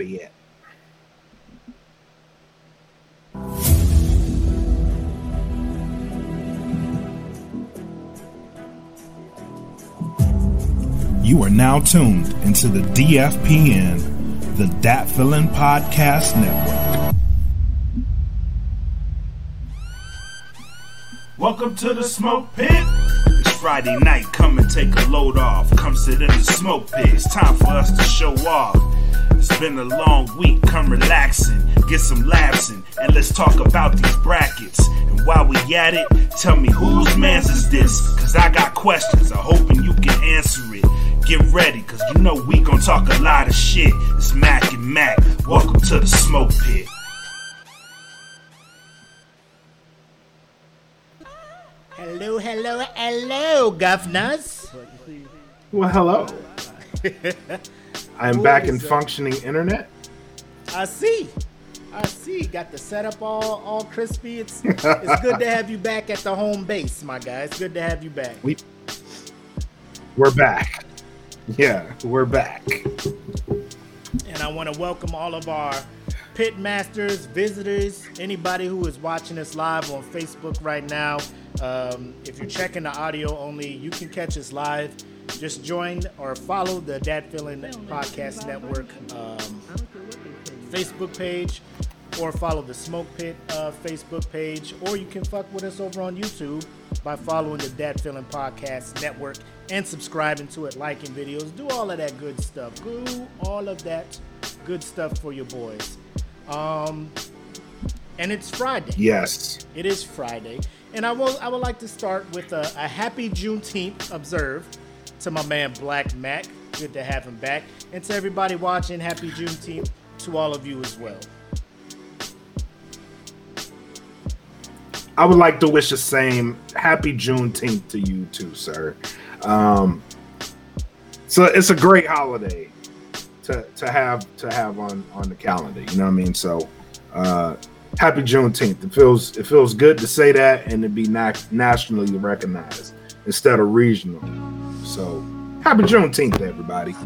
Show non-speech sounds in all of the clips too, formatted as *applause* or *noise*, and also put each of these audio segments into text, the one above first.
bed. You are now tuned into the DFPN, the Dat Feeling Podcast Network. Welcome to the smoke pit. It's Friday night, come and take a load off. Come sit in the smoke pit. It's time for us to show off. It's been a long week, come relaxing, get some laughs in, and let's talk about these brackets. And while we at it, tell me whose man's is this? Cause I got questions, I'm hoping you can answer it. Get ready, cause you know we gon' talk a lot of shit. It's Mac and Mac, welcome to the smoke pit. Hello, hello, hello, governors. Well, hello. *laughs* I'm back in functioning internet. I see. I see. Got the setup all all crispy. It's it's good to have you back at the home base, my guy. It's good to have you back. We we're back. Yeah, we're back. And I want to welcome all of our pit masters, visitors, anybody who is watching us live on Facebook right now. Um, if you're checking the audio only, you can catch us live. Just join or follow the Dat Feeling Podcast Network um, Facebook page or follow the Smoke Pit uh, Facebook page, or you can fuck with us over on YouTube by following the Dat Feeling Podcast Network and subscribing to it, liking videos, do all of that good stuff. Do all of that good stuff for your boys. Um, and it's Friday. Yes. It is Friday. And I will I would like to start with a, a happy Juneteenth observed to my man Black Mac. Good to have him back. And to everybody watching, happy Juneteenth to all of you as well. I would like to wish the same happy Juneteenth to you too, sir. Um, so it's a great holiday to, to have to have on on the calendar. You know what I mean? So uh, happy Juneteenth. It feels it feels good to say that and to be na- nationally recognized instead of regional. So happy Juneteenth, everybody.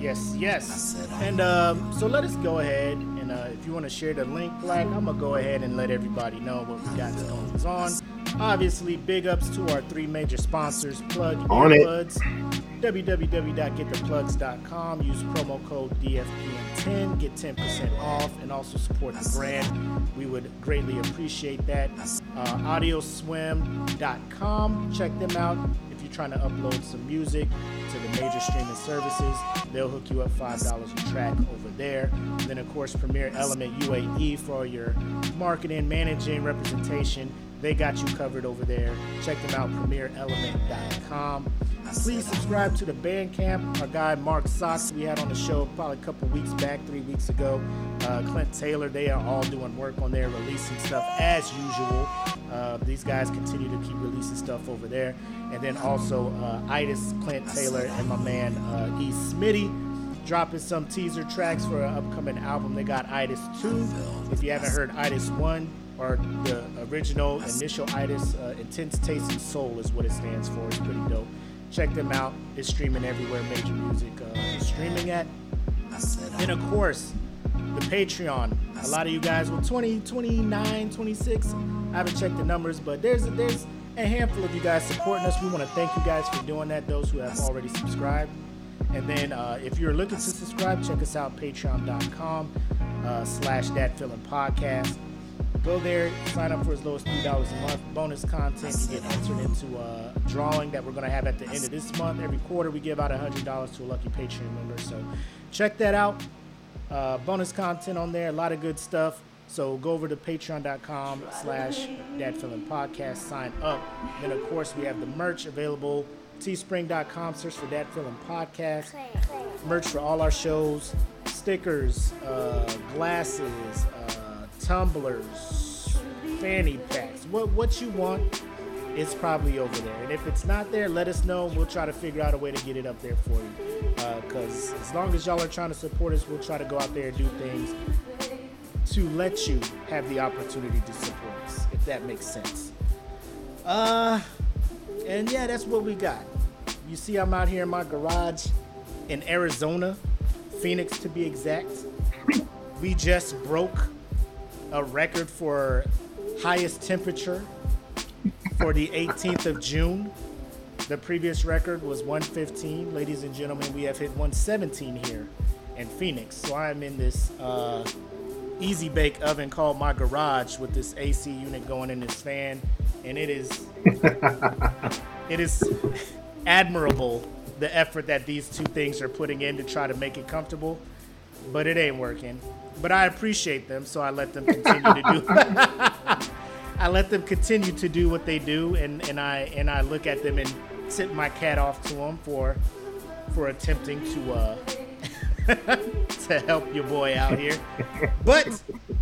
Yes, yes. And um, so let us go ahead and uh, if you want to share the link, Black, I'm gonna go ahead and let everybody know what we got going on. Obviously, big ups to our three major sponsors, Plug On it. Earbuds, www.gettheplugs.com. Use promo code DFPN10, get 10% off, and also support the brand. We would greatly appreciate that. Uh, audioswim.com, check them out. Trying to upload some music to the major streaming services, they'll hook you up $5 a track over there. Then, of course, Premier Element UAE for your marketing, managing, representation. They got you covered over there. Check them out, premierelement.com. Please subscribe to the Bandcamp. Our guy Mark Sox, we had on the show probably a couple weeks back, three weeks ago. Uh, Clint Taylor, they are all doing work on there, releasing stuff as usual. Uh, these guys continue to keep releasing stuff over there. And then also uh, Itis, Clint Taylor, and my man uh, E. Smitty dropping some teaser tracks for an upcoming album. They got Itis 2. If you haven't heard Itis 1 or the original initial Itis, uh, Intense Taste and Soul is what it stands for. It's pretty dope. Check them out. It's streaming everywhere major music uh, streaming at. And of course, the Patreon. A lot of you guys, well, 20, 29, 26. I haven't checked the numbers, but there's a, there's a handful of you guys supporting us. We want to thank you guys for doing that. Those who have already subscribed. And then uh, if you're looking to subscribe, check us out, patreon.com uh, slash that feeling podcast. Go there, sign up for as low as $3 a month. Bonus content, you get entered into a drawing that we're going to have at the end of this month. Every quarter, we give out a $100 to a lucky Patreon member. So check that out. Uh, bonus content on there, a lot of good stuff. So go over to patreon.com slash that feeling podcast, sign up. Then, of course, we have the merch available teespring.com search for that feeling podcast. Merch for all our shows stickers uh, glasses uh, tumblers fanny packs. What what you want it's probably over there. And if it's not there let us know. We'll try to figure out a way to get it up there for you. Because as long as y'all are trying to support us we'll try to go out there and do things to let you have the opportunity to support us if that makes sense uh and yeah, that's what we got. You see, I'm out here in my garage in Arizona, Phoenix to be exact. we just broke a record for highest temperature for the 18th of June. The previous record was 115. Ladies and gentlemen, we have hit 117 here in Phoenix. So I'm in this uh, easy bake oven called my garage with this AC unit going in this fan, and it is *laughs* it is admirable the effort that these two things are putting in to try to make it comfortable, but it ain't working. But I appreciate them, so I let them continue to do. *laughs* *laughs* I let them continue to do what they do, and, and I and I look at them and tip my cat off to them for for attempting to uh, *laughs* to help your boy out here. But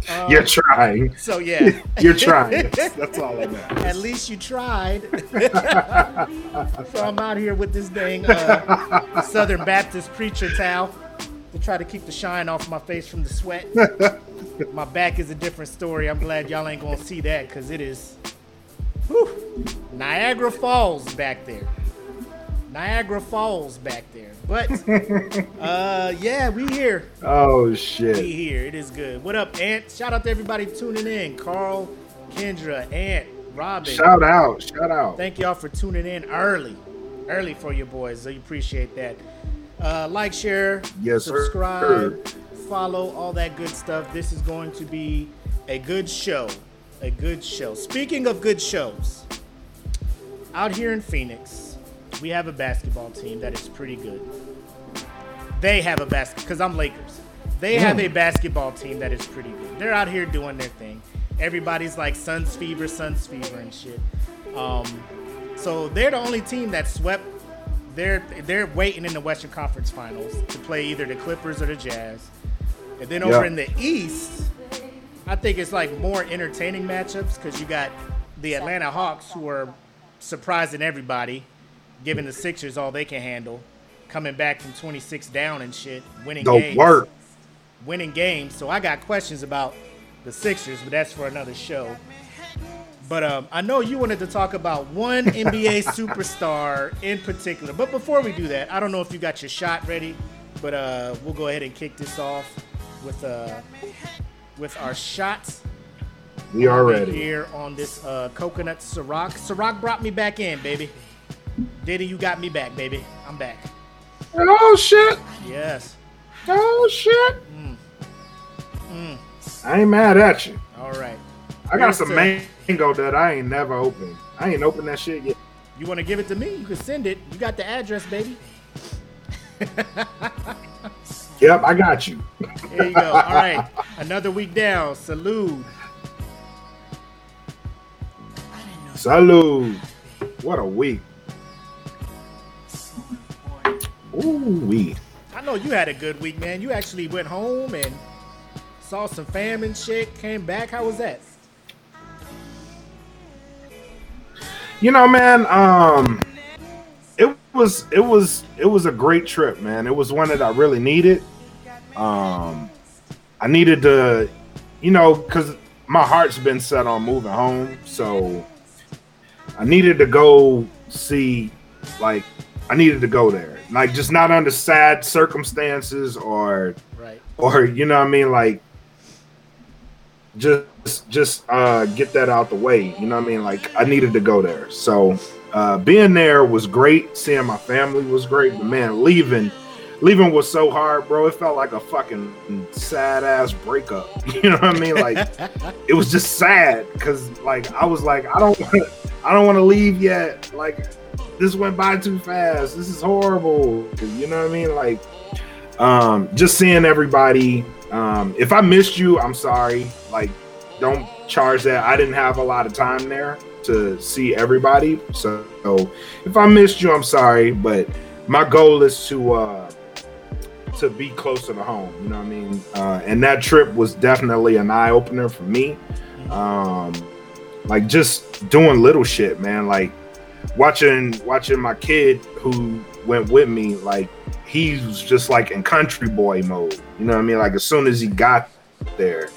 um, you're trying. So yeah, *laughs* you're trying. That's, all I know. At least you tried. *laughs* so I'm out here with this dang uh, Southern Baptist preacher towel to try to keep the shine off my face from the sweat. my back is a different story. I'm glad y'all ain't gonna see that because it is whew, Niagara Falls back there. Niagara Falls back there. But *laughs* uh yeah, we here. Oh shit. We here. It is good. What up, Ant? Shout out to everybody tuning in. Carl, Kendra, Ant, Robin. Shout out. Shout out. Thank y'all for tuning in early. Early for you boys. So you appreciate that. Uh, like, share, yes, subscribe, sir. follow, all that good stuff. This is going to be a good show. A good show. Speaking of good shows, out here in Phoenix, we have a basketball team that is pretty good. They have a basket because I'm Lakers. They have a basketball team that is pretty good. They're out here doing their thing. Everybody's like Suns fever, Suns fever, and shit. Um, so they're the only team that swept they're they're waiting in the Western Conference Finals to play either the Clippers or the Jazz. And then over in the East, I think it's like more entertaining matchups because you got the Atlanta Hawks who are surprising everybody, giving the Sixers all they can handle, coming back from 26 down and shit, winning the games. work. Winning games. So I got questions about the Sixers, but that's for another show. But um, I know you wanted to talk about one *laughs* NBA superstar in particular. But before we do that, I don't know if you got your shot ready, but uh, we'll go ahead and kick this off with uh, with our shots. We are ready here on this uh, coconut Ciroc. Ciroc brought me back in, baby. Diddy, you got me back, baby. I'm back. Oh shit! Yes. Oh shit! Mm. Mm. I ain't mad at you. All right. I got some mango that I ain't never opened. I ain't opened that shit yet. You want to give it to me? You can send it. You got the address, baby. yep, I got you. There you go. All right, another week down. Salute. Salute. What a week. Ooh wee. I know you had a good week, man. You actually went home and saw some fam and shit. Came back. How was that? You know, man, um it was it was it was a great trip, man. It was one that I really needed. Um I needed to you know, cuz my heart's been set on moving home, so I needed to go see like I needed to go there. Like just not under sad circumstances or right. or you know what I mean like just just uh, get that out the way. You know what I mean? Like I needed to go there. So uh, being there was great. Seeing my family was great. But man, leaving leaving was so hard, bro. It felt like a fucking sad ass breakup. *laughs* You know what I mean? Like *laughs* it was just sad because like I was like I don't want I don't want to leave yet. Like this went by too fast. This is horrible. You know what I mean? Like um just seeing everybody um, if I missed you, I'm sorry. Like, don't charge that. I didn't have a lot of time there to see everybody. So, if I missed you, I'm sorry. But my goal is to uh, to be closer to home. You know what I mean? Uh, and that trip was definitely an eye opener for me. Um, like just doing little shit, man. Like watching watching my kid who went with me, like he was just like in country boy mode. You know what I mean? Like as soon as he got there,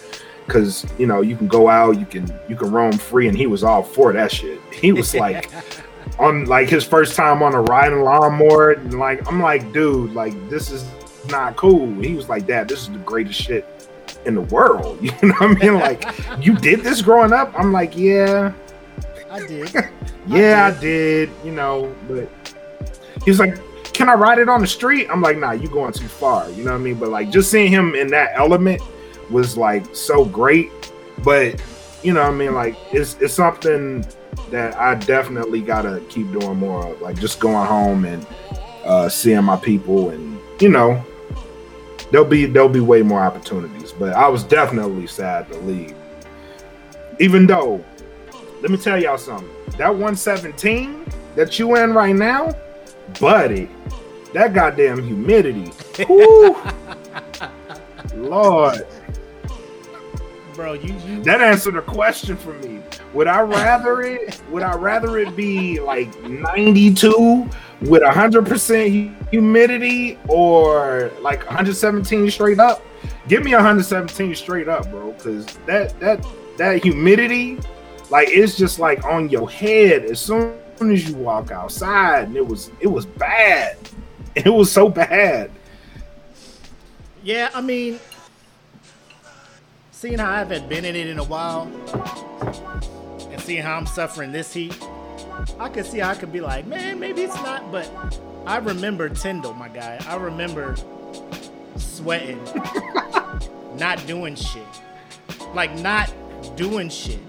because you know you can go out, you can you can roam free, and he was all for that shit. He was *laughs* like on like his first time on a riding lawnmower, and like I'm like, dude, like this is not cool. He was like, Dad, this is the greatest shit in the world. *laughs* You know what I mean? Like, *laughs* you did this growing up? I'm like, yeah, I did. *laughs* yeah, I did. You know, but he was like, can I ride it on the street? I'm like, nah, you going too far. You know what I mean? But like, just seeing him in that element was like so great. But you know what I mean? Like, it's it's something that I definitely gotta keep doing more of. Like, just going home and uh, seeing my people, and you know, there'll be there'll be way more opportunities. But I was definitely sad to leave. Even though, let me tell y'all something. That 117 that you in right now, buddy, that goddamn humidity. *laughs* Lord, Bro, you, you that answered a question for me. Would I rather it? Would I rather it be like 92 with 100% humidity or like 117 straight up? Give me 117 straight up, bro, because that that that humidity, like it's just like on your head as soon as you walk outside, and it was it was bad. *laughs* It was so bad. Yeah, I mean, seeing how I haven't been in it in a while, and seeing how I'm suffering this heat, I could see how I could be like, man, maybe it's not. But I remember Tyndall, my guy. I remember sweating, *laughs* not doing shit, like not doing shit.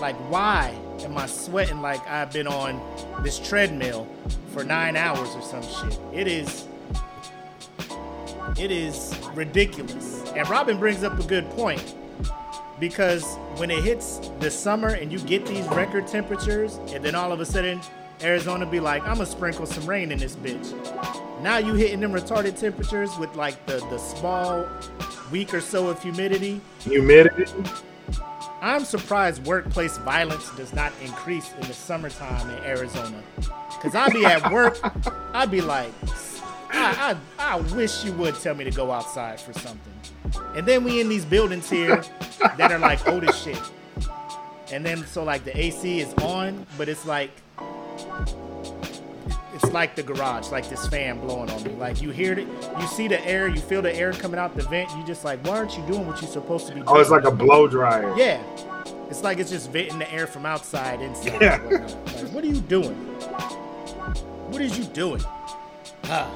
Like, why am I sweating like I've been on this treadmill for nine hours or some shit? It is it is ridiculous. And Robin brings up a good point because when it hits the summer and you get these record temperatures, and then all of a sudden Arizona be like, I'm gonna sprinkle some rain in this bitch. Now you hitting them retarded temperatures with like the the small week or so of humidity. Humidity. I'm surprised workplace violence does not increase in the summertime in Arizona. Cause I'd be at work, *laughs* I'd be like, I, I, I wish you would tell me to go outside for something. And then we in these buildings here that are like old as shit. And then so like the AC is on, but it's like it's like the garage, like this fan blowing on me. Like you hear it, you see the air, you feel the air coming out the vent. You just like, why aren't you doing what you're supposed to be doing? Oh, it's like a blow dryer. Yeah. It's like it's just venting the air from outside inside. Yeah. Like, what are you doing? What is you doing? Ah.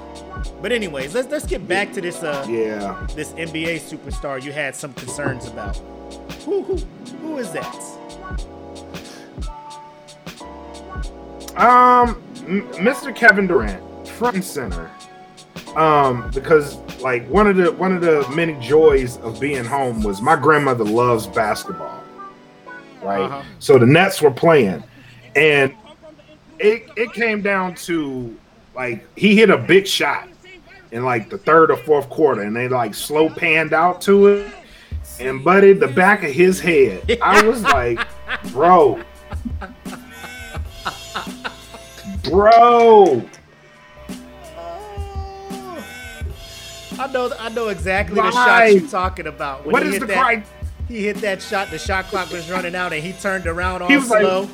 But anyways, let's let's get back to this uh Yeah. this NBA superstar you had some concerns about. Who who who is that? Um, M- Mr. Kevin Durant, front and center. Um, because like one of the one of the many joys of being home was my grandmother loves basketball, right? Uh-huh. So the Nets were playing, and it it came down to like he hit a big shot in like the third or fourth quarter, and they like slow panned out to it, and buddy, the back of his head, I was like, bro. Bro, uh, I know I know exactly the shot you're talking about. When what is the that, cry? He hit that shot, the shot clock was running out, and he turned around all was like- slow.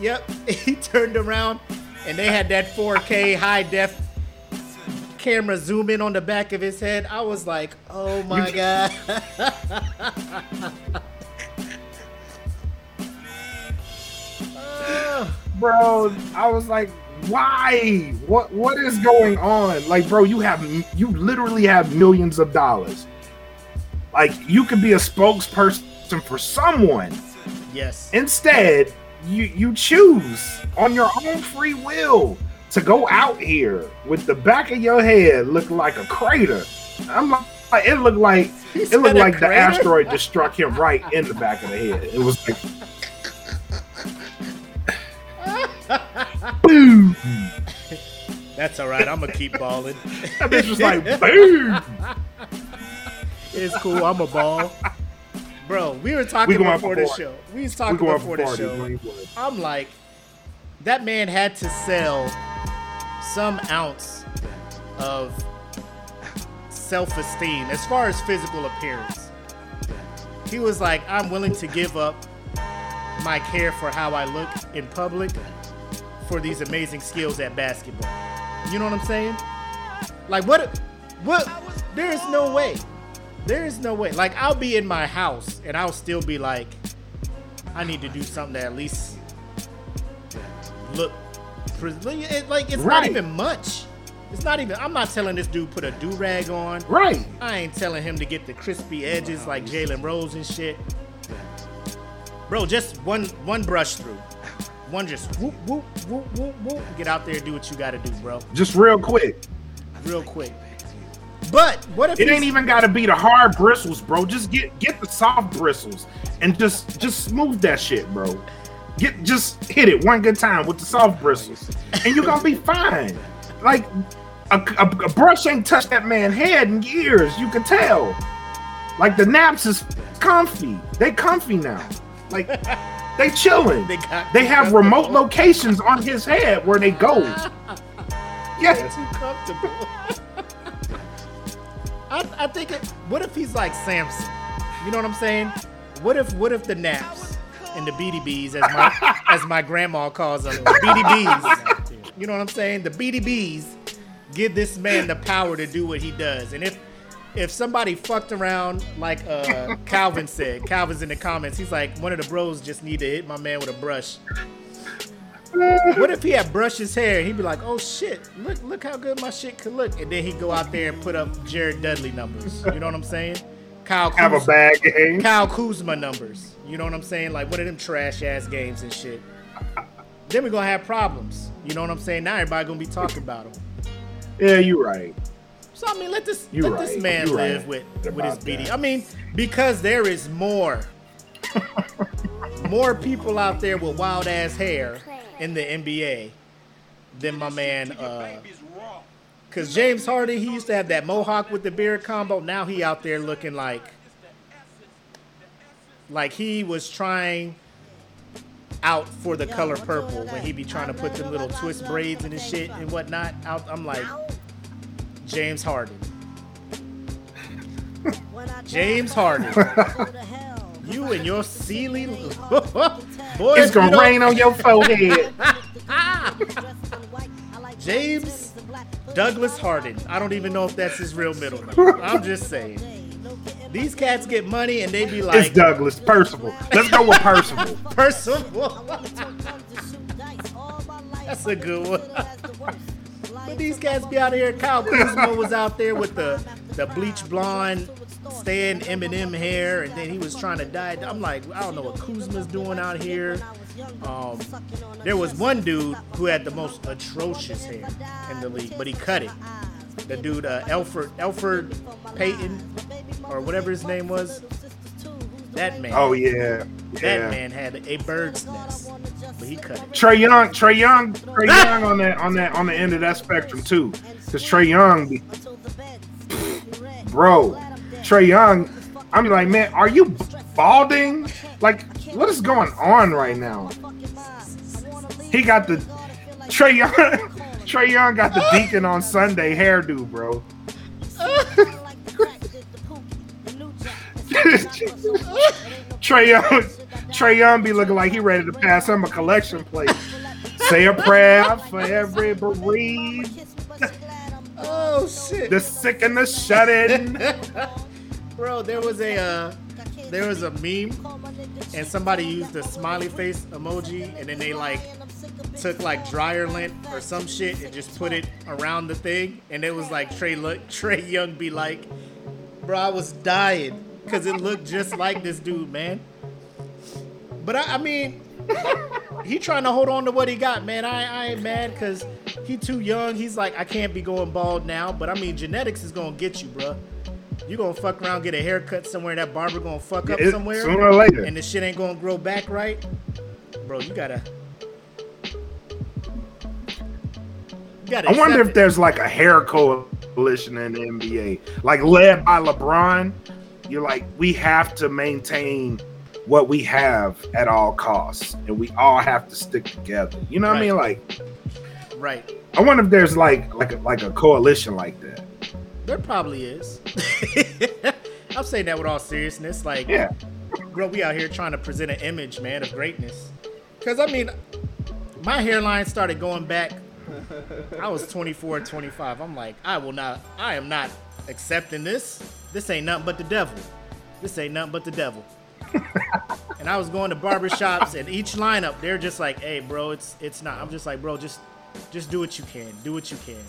yep, *laughs* he turned around, and they had that 4K high def camera zoom in on the back of his head. I was like, oh my god. *laughs* Bro i was like why? What what is going on? Like bro you have you literally have millions of dollars. Like you could be a spokesperson for someone. Yes. instead you you choose on your own free will to go out here with the back of your head looking like a crater. I'm like it looked like it looked like the asteroid just struck him right in the back of the head. It was like boom That's all right. I'm gonna keep balling. That bitch was like, *laughs* boom. It's cool. I'm a ball. Bro, we were talking We before the show. We was talking going before the show. I'm like, that man had to sell some ounce of self-esteem as far as physical appearance. He was like, I'm willing to give up my care for how I look in public for these amazing skills at basketball. You know what I'm saying? Like what what there is no way. There is no way. Like I'll be in my house and I'll still be like, I need to do something that at least look. it- Like it's not even much. It's not even. I'm not telling this dude put a do rag on. Right. I ain't telling him to get the crispy edges like Jalen Rose and shit. Bro, just one one brush through. One just whoop whoop whoop whoop whoop. Get out there and do what you gotta do, bro. Just real quick. Real quick. But what if It ain't even gotta be the hard bristles, bro. Just get get the soft bristles and just just smooth that shit, bro. Get just hit it one good time with the soft bristles, and you're gonna be fine. Like a, a, a brush ain't touched that man head in years. You can tell. Like the naps is comfy. They comfy now. Like they chilling. They got They have remote locations on his head where they go. *laughs* Yeah. too comfortable. *laughs* I, I think it. What if he's like Samson? You know what I'm saying? What if what if the naps and the BDBs, as my *laughs* as my grandma calls them, the BDBs. You know what I'm saying? The BDBs give this man the power to do what he does. And if if somebody fucked around like uh, *laughs* Calvin said, Calvin's in the comments. He's like, one of the bros just need to hit my man with a brush. What if he had brushed his hair and he'd be like, "Oh shit, look look how good my shit could look," and then he'd go out there and put up Jared Dudley numbers. You know what I'm saying? Kyle Have a Kuzma, bad game. Kyle Kuzma numbers. You know what I'm saying? Like one of them trash ass games and shit. Then we're gonna have problems. You know what I'm saying? Now everybody gonna be talking about him. Yeah, you're right. So I mean, let this You let right. this man You live right with with his about BD. that. I mean, because there is more, *laughs* more people out there with wild ass hair in the NBA than my man. Uh, Cause James Harden, he used to have that mohawk with the beard combo. Now he out there looking like, like he was trying out for the color purple when he be trying to put them little twist braids in his shit and whatnot. Out, I'm like, James Harden. *laughs* James Harden. You and your Sealy. *laughs* Boy, It's gonna rain on your forehead. *laughs* James Douglas Harden. I don't even know if that's his real middle name. I'm just saying. These cats get money and they be like. It's Douglas Percival. Let's go with Percival. Percival. That's a good one. But these cats be out here. Kyle Kuzma was out there with the the bleach blonde, Stan Eminem hair, and then he was trying to dye. I'm like, I don't know what Kuzma's doing out here. Um, there was one dude who had the most atrocious hair in the league, but he cut it. The dude, uh, Elfrid, Elfrid Payton, or whatever his name was. That oh, man. Oh yeah, That yeah. man had a bird's nest, but he cut it. Trae Young, Trae Young, Trae ah! Young on that on that on the end of that spectrum too. Cause Trae Young, bro, Trae Young. I'm like, man, are you balding? Like, what is going on right now? He got the Trae Young. *laughs* Trae Young got the ah! Deacon on Sunday hairdo, bro. *laughs* *laughs* Trae Young, Trae Young be looking like he ready to pass him a collection plate. Say a prayer for every bereaved, Oh shit, the sick and the shut in. *laughs* bro! There was a uh, there was a meme, and somebody used the smiley face emoji, and then they like took like dryer lint or some shit and just put it around the thing, and it was like Trae look Trae Young be like, bro, I was dying because it looked just like this dude, man. But I, I mean, he trying to hold on to what he got, man. I, I ain't mad because he too young. He's like, I can't be going bald now. But I mean, genetics is gonna get you, bro. You gonna fuck around, get a haircut somewhere. That barber gonna fuck up somewhere, sooner or later. and the shit ain't gonna grow back right, bro. You gotta. You gotta I wonder if it. there's like a hair coalition in the NBA, like led by LeBron. You're like, we have to maintain what we have at all costs, and we all have to stick together. You know what I mean? Like, right. I wonder if there's like like a, like a coalition like that. There probably is. *laughs* I'm saying that with all seriousness. Like, Yeah, bro, we out here trying to present an image, man, of greatness. Cause I mean, my hairline started going back I was 24, 25. I'm like, I will not, I am not accepting this. This ain't nothing but the devil. This ain't nothing but the devil. *laughs* and I was going to barbershops and each lineup, they're just like, hey, bro, it's it's not. I'm just like, bro, just just do what you can. Do what you can.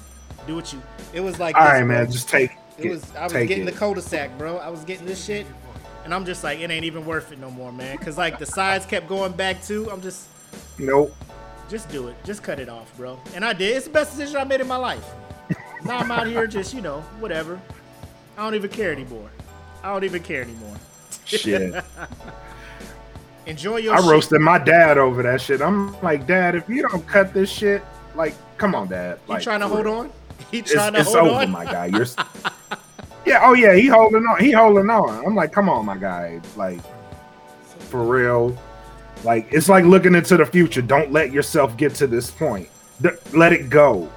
Do what you. It was like, All this, right, bro. man, just take It it was I was getting it. the cul-de-sac, bro. I was getting this shit, and I'm just like, it ain't even worth it no more, man. Cause like the sides kept going back too. I'm just, Nope. just do it, just cut it off, bro. And I did. It's the best decision I made in my life. Now I'm out here just, you know, whatever. I don't even care anymore. I don't even care anymore. Shit. *laughs* Enjoy your. I shit. roasted my dad over that shit. I'm like, Dad, if you don't cut this shit, like, come on, Dad. Like, trying to hold on. *laughs* He It's, trying to it's hold over, on. my guy. *laughs* You're. yeah. Oh yeah. He holding on. He holding on. I'm like, come on, my guy. Like, for real. Like, it's like looking into the future. Don't let yourself get to this point. Let it go.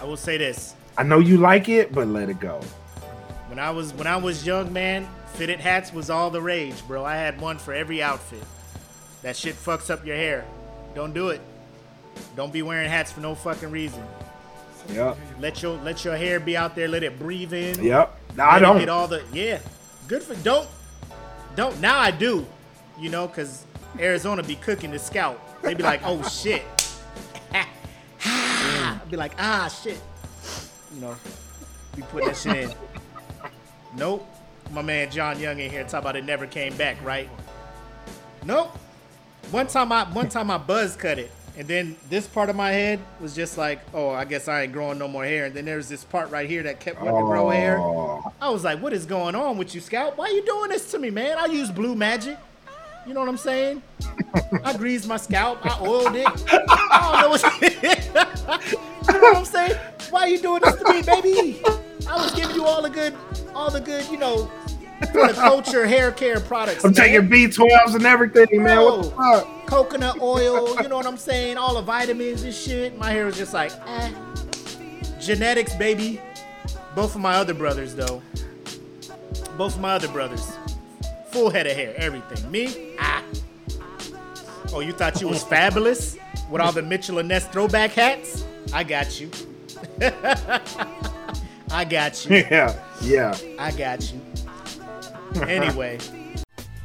I will say this: I know you like it, but let it go. when I was when I was young, man, fitted hats was all the rage, bro. I had one for every outfit. That shit fucks up your hair. Don't do it. Don't be wearing hats for no fucking reason. Yep. Let your let your hair be out there. Let it breathe in. Yep. Let I don't. get all the yeah. Good for don't don't now I do. You know, cause Arizona be cooking the scalp. They be like, oh shit. Be like, ah shit. You know, be putting that shit in. Nope. My man John Young in here talk about it never came back, right? Nope. One time I one time I buzz cut it. And then this part of my head was just like, oh, I guess I ain't growing no more hair. And then there's this part right here that kept wanting to grow hair. Oh, I was like, what is going on with you, Scout? Why are you doing this to me, man? I use blue magic. You know what I'm saying? I greased my scalp. I oiled it. I don't know what's *laughs* You know what I'm saying? Why you doing this to me, baby? I was giving you all the good, all the good, you know, the culture hair care products. I'm man. taking B12s and everything, man. What the Bro. fuck? coconut oil, you know what I'm saying? All the vitamins and shit. My hair was just like, eh. Genetics, baby. Both of my other brothers, though. Both of my other brothers. Full head of hair, everything. Me, ah. Oh, you thought you was fabulous with all the Mitchell and Ness throwback hats? I got you. *laughs* I got you. *laughs* Yeah, yeah. I got you. Anyway. *laughs*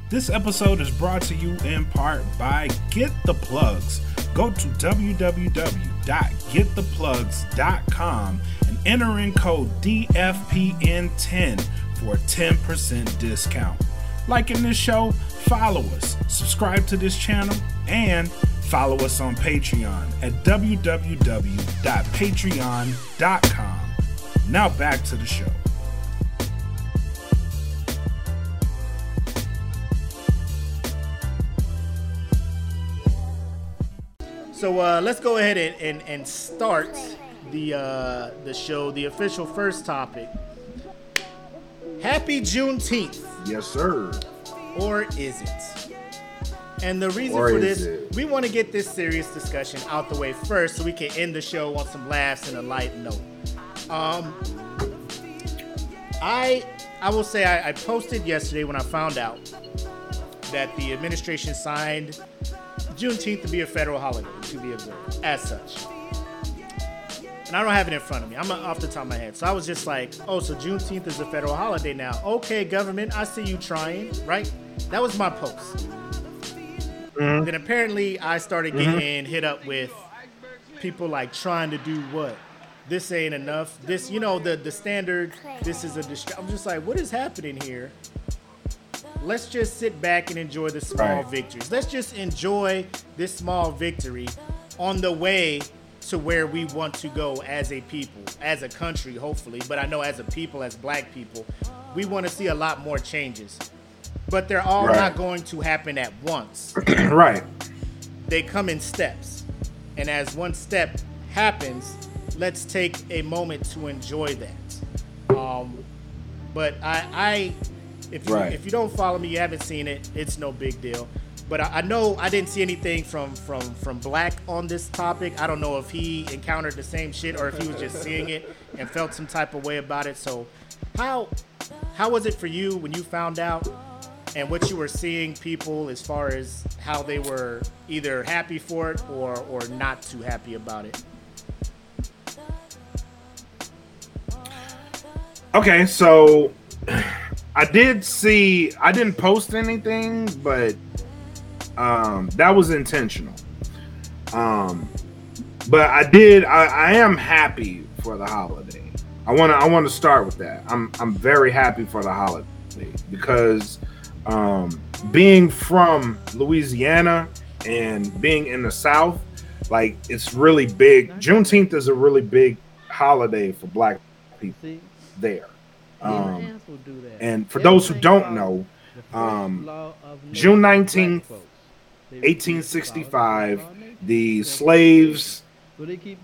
This episode is brought to you in part by Get the Plugs. Go to www.gettheplugs.com and enter in code DFPN10 for a 10% discount. Liking this show, follow us, subscribe to this channel, and follow us on Patreon at www.patreon.com. Now back to the show. So uh, let's go ahead and, and, and start the uh, the show. The official first topic. Happy Juneteenth, Yes, sir. or is it? And the reason Or for this, it? we want to get this serious discussion out the way first, so we can end the show on some laughs and a light note. Um, I I will say I, I posted yesterday when I found out that the administration signed Juneteenth to be a federal holiday to be observed as such. And I don't have it in front of me. I'm off the top of my head. So I was just like, oh, so Juneteenth is a federal holiday now. Okay, government, I see you trying, right? That was my post. Mm-hmm. Then apparently I started getting mm-hmm. hit up with people like trying to do what? This ain't enough. This, you know, the the standard. This is a. Dist- I'm just like, what is happening here? Let's just sit back and enjoy the small Right. victories. Let's just enjoy this small victory on the way to where we want to go as a people, as a country, hopefully. But I know as a people, as black people, we want to see a lot more changes. But they're all Right. not going to happen at once *clears throat* right. they come in steps. And as one step happens, let's take a moment to enjoy that. Um, but I, I if you, Right. if you don't follow me, you haven't seen it, it's no big deal but I, I, know I didn't see anything from from from Black on this topic. I don't know if he encountered the same shit or if he was just seeing it and felt some type of way about it. So, how how was it for you when you found out and what you were seeing people as far as how they were either happy for it or or not too happy about it? Okay, so *sighs* I did see I didn't post anything, but um that was intentional. Um but I did I, I am happy for the holiday. I wanna I wanna start with that. I'm I'm very happy for the holiday because um being from Louisiana and being in the South, like it's really big. Juneteenth is a really big holiday for black people there. Um, and for those who don't know, um, June 19th, 1865, the slaves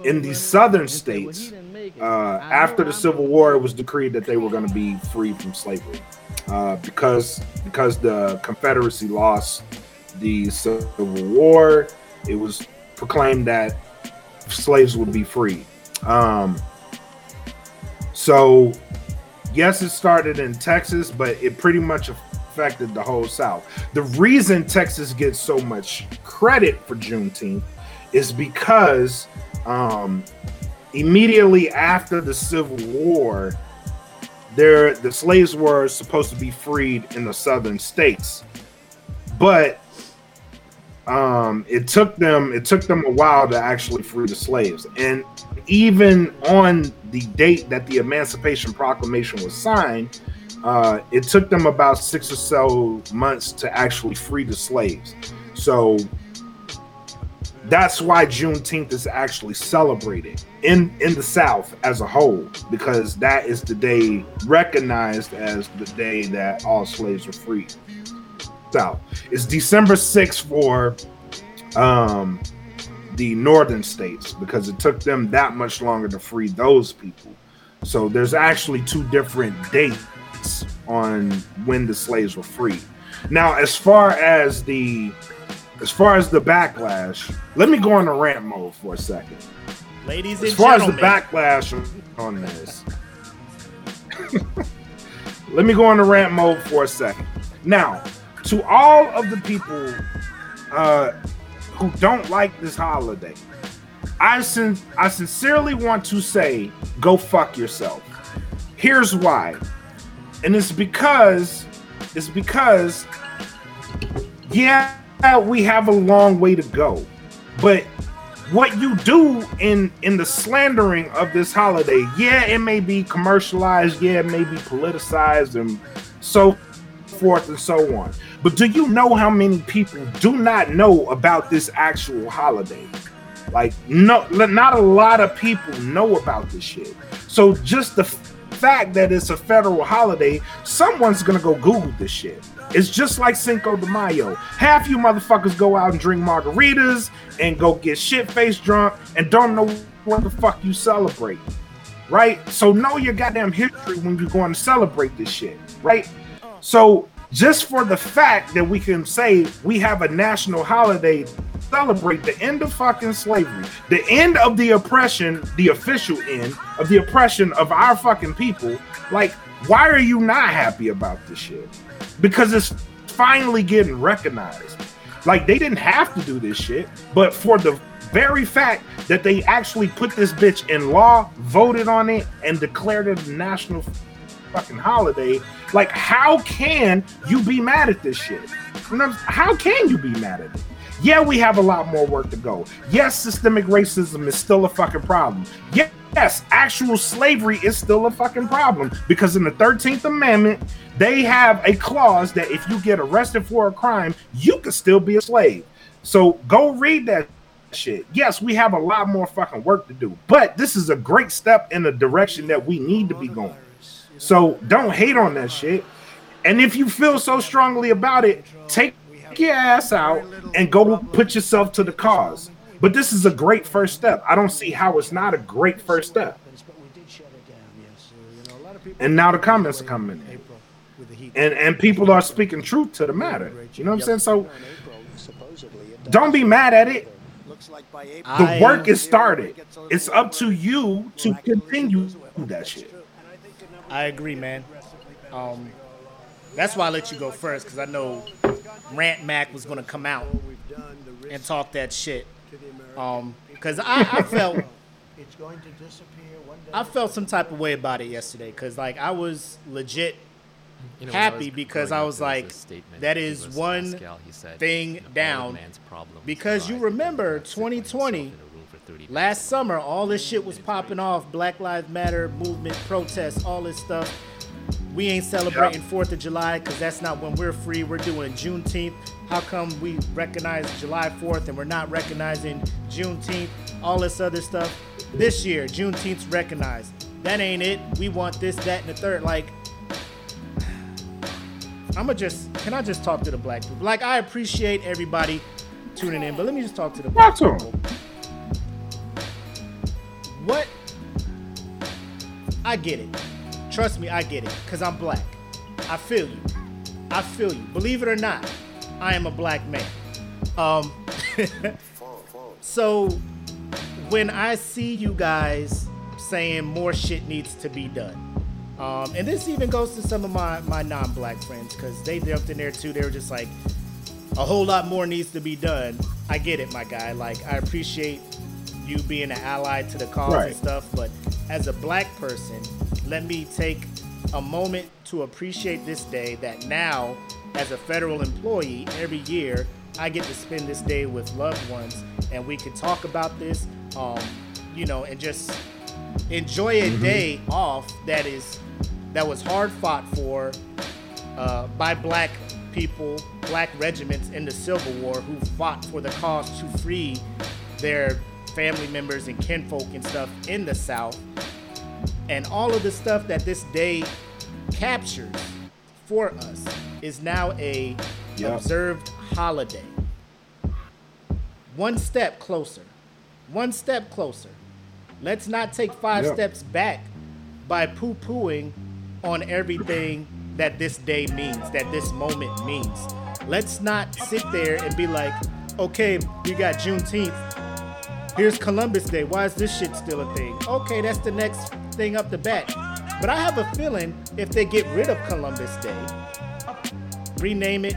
in the southern states, uh, after the Civil War, it was decreed that they were going to be free from slavery uh, because because the Confederacy lost the Civil War. It was proclaimed that slaves would be free. Um, so, yes, it started in Texas, but it pretty much affected the whole South. The reason Texas gets so much credit for Juneteenth is because um, immediately after the Civil War, there the slaves were supposed to be freed in the southern states, but um, it took them it took them a while to actually free the slaves, and even on the date that the Emancipation Proclamation was signed, uh, it took them about six or so months to actually free the slaves. So that's why Juneteenth is actually celebrated in in the South as a whole, because that is the day recognized as the day that all slaves were freed. South. It's December 6th for um, the northern states because it took them that much longer to free those people. So there's actually two different dates on when the slaves were freed. Now, as far as the as far as the backlash, let me go on the rant mode for a second. Ladies As and far as the backlash on this, *laughs* let me go on the rant mode for a second. Now, to all of the people uh, who don't like this holiday, I sin- I sincerely want to say, go fuck yourself. Here's why, and it's because it's because yeah, we have a long way to go, but what you do in in the slandering of this holiday, yeah, it may be commercialized, yeah, it may be politicized and so forth and so on. But do you know how many people do not know about this actual holiday? Like, no, not a lot of people know about this shit. So just the fact that it's a federal holiday, someone's gonna go Google this shit. It's just like Cinco de Mayo. Half you motherfuckers go out and drink margaritas and go get shit faced drunk and don't know what the fuck you celebrate. Right? So know your goddamn history when you're going to celebrate this shit. Right? So just for the fact that we can say we have a national holiday celebrate the end of fucking slavery, the end of the oppression, the official end of the oppression of our fucking people, like why are you not happy about this shit? Because it's finally getting recognized. Like they didn't have to do this shit, but for the very fact that they actually put this bitch in law, voted on it, and declared it a national fucking holiday. Like, how can you be mad at this shit? How can you be mad at it? Yeah, we have a lot more work to go. Yes, systemic racism is still a fucking problem. Yes, actual slavery is still a fucking problem because in the 13th Amendment, they have a clause that if you get arrested for a crime, you can still be a slave. So go read that shit. Yes, we have a lot more fucking work to do, but this is a great step in the direction that we need to be going. So don't hate on that shit. And if you feel so strongly about it, take your ass out and go put yourself to the cause. But this is a great first step. I don't see how it's not a great first step. And now the comments are coming in. And and people are speaking truth to the matter. You know what I'm saying? So don't be mad at it. The work is started. It's up to you to continue that shit. I agree, man. Um, that's why I let you go first because I know Rant Mac was gonna come out and talk that shit. Um, because I, I *laughs* felt It's going to disappear one day. I felt some type of way about it yesterday because like I was legit you know, happy I because I was like, that is one Pascal, said, thing down. Because you remember 2020, last summer, all this shit was popping off Black Lives Matter movement, protests, all this stuff. We ain't celebrating Fourth of July because that's not when we're free. We're doing Juneteenth. How come we recognize July 4th and we're not recognizing Juneteenth? All this other stuff. This year, Juneteenth's recognized. That ain't it. We want this, that, and the third. Like, I'm gonna just can I just talk to the black people? Like I appreciate everybody tuning in, but let me just talk to the black people. What? I get it. Trust me, I get it. Cause I'm black. I feel you. I feel you. Believe it or not, I am a black man. Um. *laughs* so when I see you guys saying more shit needs to be done um, and this even goes to some of my, my non-black friends because they jumped in there too. They were just like, a whole lot more needs to be done. I get it, my guy. Like I appreciate you being an ally to the cause right. and stuff, but as a black person, let me take a moment to appreciate this day that now, as a federal employee, every year I get to spend this day with loved ones and we can talk about this, um, you know, and just enjoy a mm-hmm. day off that is that was hard fought for uh, by black people, black regiments in the Civil War who fought for the cause to free their family members and kinfolk and stuff in the South. And all of the stuff that this day captures for us is now a yep. observed holiday. One step closer. One step closer. Let's not take five yep. steps back by poo pooing on everything that this day means, that this moment means. Let's not sit there and be like, okay, we got Juneteenth. Here's Columbus Day. Why is this shit still a thing? Okay, that's the next thing up the bat. But I have a feeling if they get rid of Columbus Day, rename it,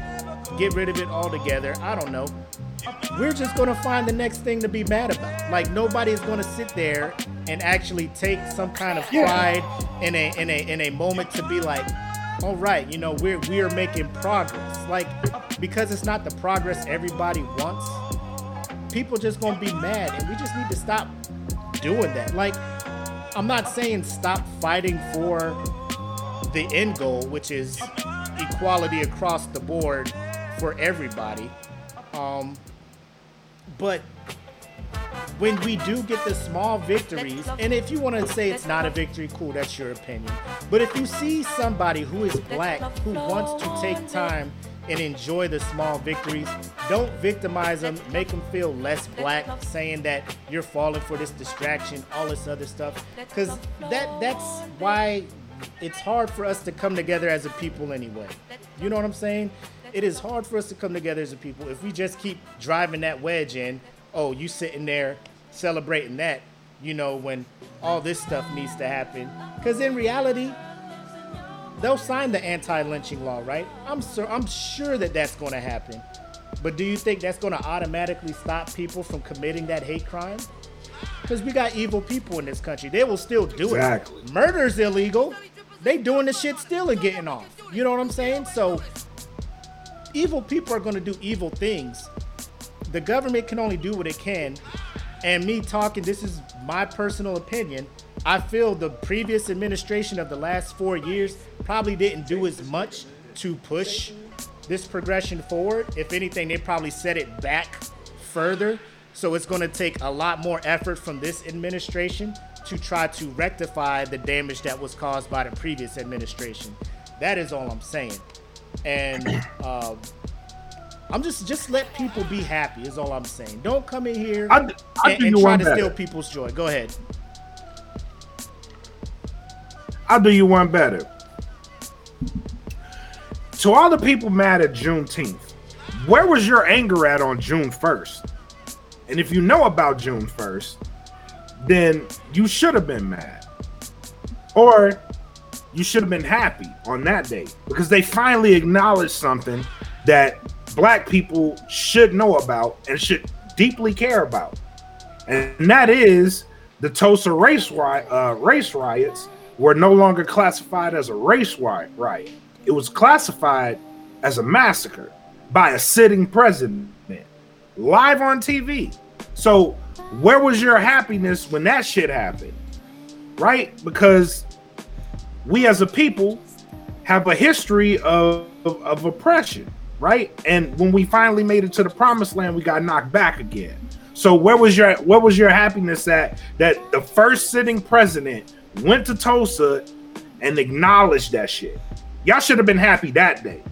get rid of it altogether, I don't know. We're just gonna find the next thing to be mad about. Like nobody's gonna sit there and actually take some kind of pride in a in a in a moment to be like, all right, you know, we're we're making progress. Like because it's not the progress everybody wants. People just gonna be mad, and we just need to stop doing that. Like, I'm not saying stop fighting for the end goal, which is equality across the board for everybody. Um, but when we do get the small victories, and if you want to say it's not a victory, cool, that's your opinion. But if you see somebody who is black who wants to take time and enjoy the small victories, don't victimize them, make them feel less black, saying that you're falling for this distraction, all this other stuff. Because that that's why it's hard for us to come together as a people anyway. You know what I'm saying? It is hard for us to come together as a people if we just keep driving that wedge in oh, you sitting there celebrating that, you know, when all this stuff needs to happen. Because in reality, they'll sign the anti-lynching law, right? I'm sure I'm sure that that's going to happen. But do you think that's going to automatically stop people from committing that hate crime? Because we got evil people in this country. They will still do exactly. it. Murder's illegal. They doing the shit still and getting off. You know what I'm saying? So evil people are going to do evil things the government can only do what it can. And me talking, this is my personal opinion. I feel the previous administration of the last four years probably didn't do as much to push this progression forward. If anything, they probably set it back further. So it's going to take a lot more effort from this administration to try to rectify the damage that was caused by the previous administration. That is all I'm saying. And *clears throat* uh, I'm just just let people be happy is all I'm saying. Don't come in here I, I and, and try to better. steal people's joy. Go ahead. I'll do you one better. To all the people mad at Juneteenth, where was your anger at on June 1st? And if you know about June 1st, then you should have been mad. Or you should have been happy on that day because they finally acknowledged something that black people should know about and should deeply care about. And that is the Tulsa race riot, uh, race riots were no longer classified as a race riot. It was classified as a massacre by a sitting president live on TV. So, where was your happiness when that shit happened? Right? Because we as a people have a history of, of, of oppression, right? And when we finally made it to the promised land, we got knocked back again. So where was your what was your happiness at that the first sitting president went to Tulsa and acknowledged that shit? Y'all should have been happy that day.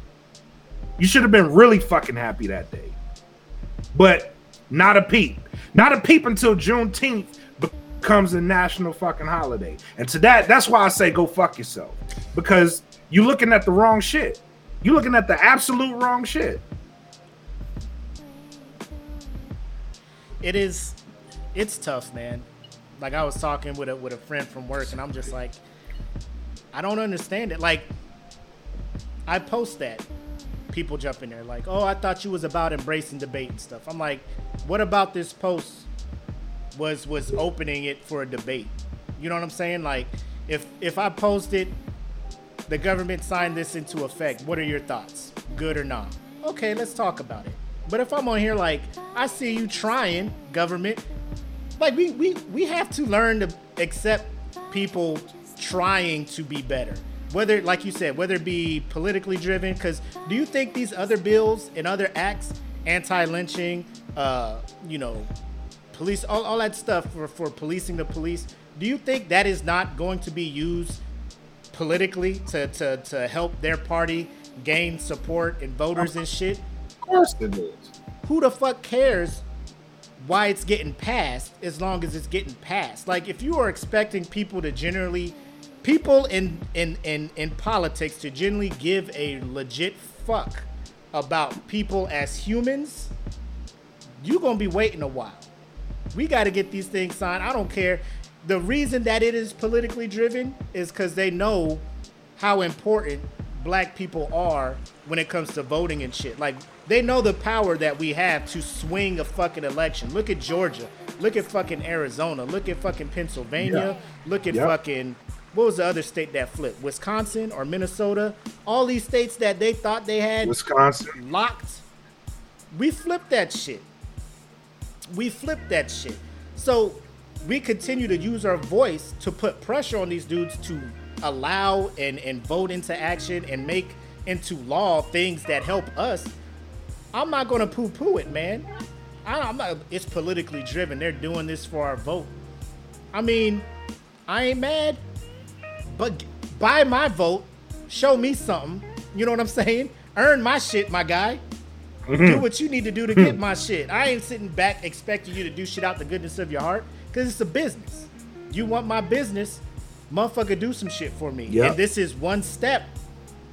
You should have been really fucking happy that day. But not a peep. Not a peep until Juneteenth becomes a national fucking holiday. And to that, that's why I say go fuck yourself. Because you're looking at the wrong shit. You're looking at the absolute wrong shit. It is it's tough, man. Like I was talking with a with a friend from work and I'm just like I don't understand it. Like I post that people jump in there like, "Oh, I thought you was about embracing debate and stuff." I'm like, "What about this post was was opening it for a debate?" You know what I'm saying? Like if if I posted the government signed this into effect, what are your thoughts? Good or not? Okay, let's talk about it. But if I'm on here like, I see you trying, government, like we we we have to learn to accept people trying to be better whether like you said whether it be politically driven because do you think these other bills and other acts anti-lynching uh you know police all, all that stuff for, for policing the police do you think that is not going to be used politically to, to, to help their party gain support and voters and shit? Of course it is. Who the fuck cares why it's getting passed as long as it's getting passed? Like if you are expecting people to generally people in in in in politics to generally give a legit fuck about people as humans, you're gonna be waiting a while. We got to get these things signed. I don't care. The reason that it is politically driven is because they know how important black people are when it comes to voting and shit. Like they know the power that we have to swing a fucking election. Look at Georgia. Look at fucking Arizona. Look at fucking Pennsylvania. Yeah. Look at yep. fucking what was the other state that flipped? Wisconsin or Minnesota? All these states that they thought they had Wisconsin locked. We flipped that shit. We flipped that shit. So we continue to use our voice to put pressure on these dudes to allow and, and vote into action and make into law things that help us. I'm not gonna poo-poo it, man. I, am not. It's politically driven. They're doing this for our vote. I mean, I ain't mad. But buy my vote, show me something. You know what I'm saying? Earn my shit, my guy. Mm-hmm. Do what you need to do to get my shit. I ain't sitting back expecting you to do shit out the goodness of your heart because it's a business. You want my business, motherfucker, do some shit for me. Yep. And this is one step.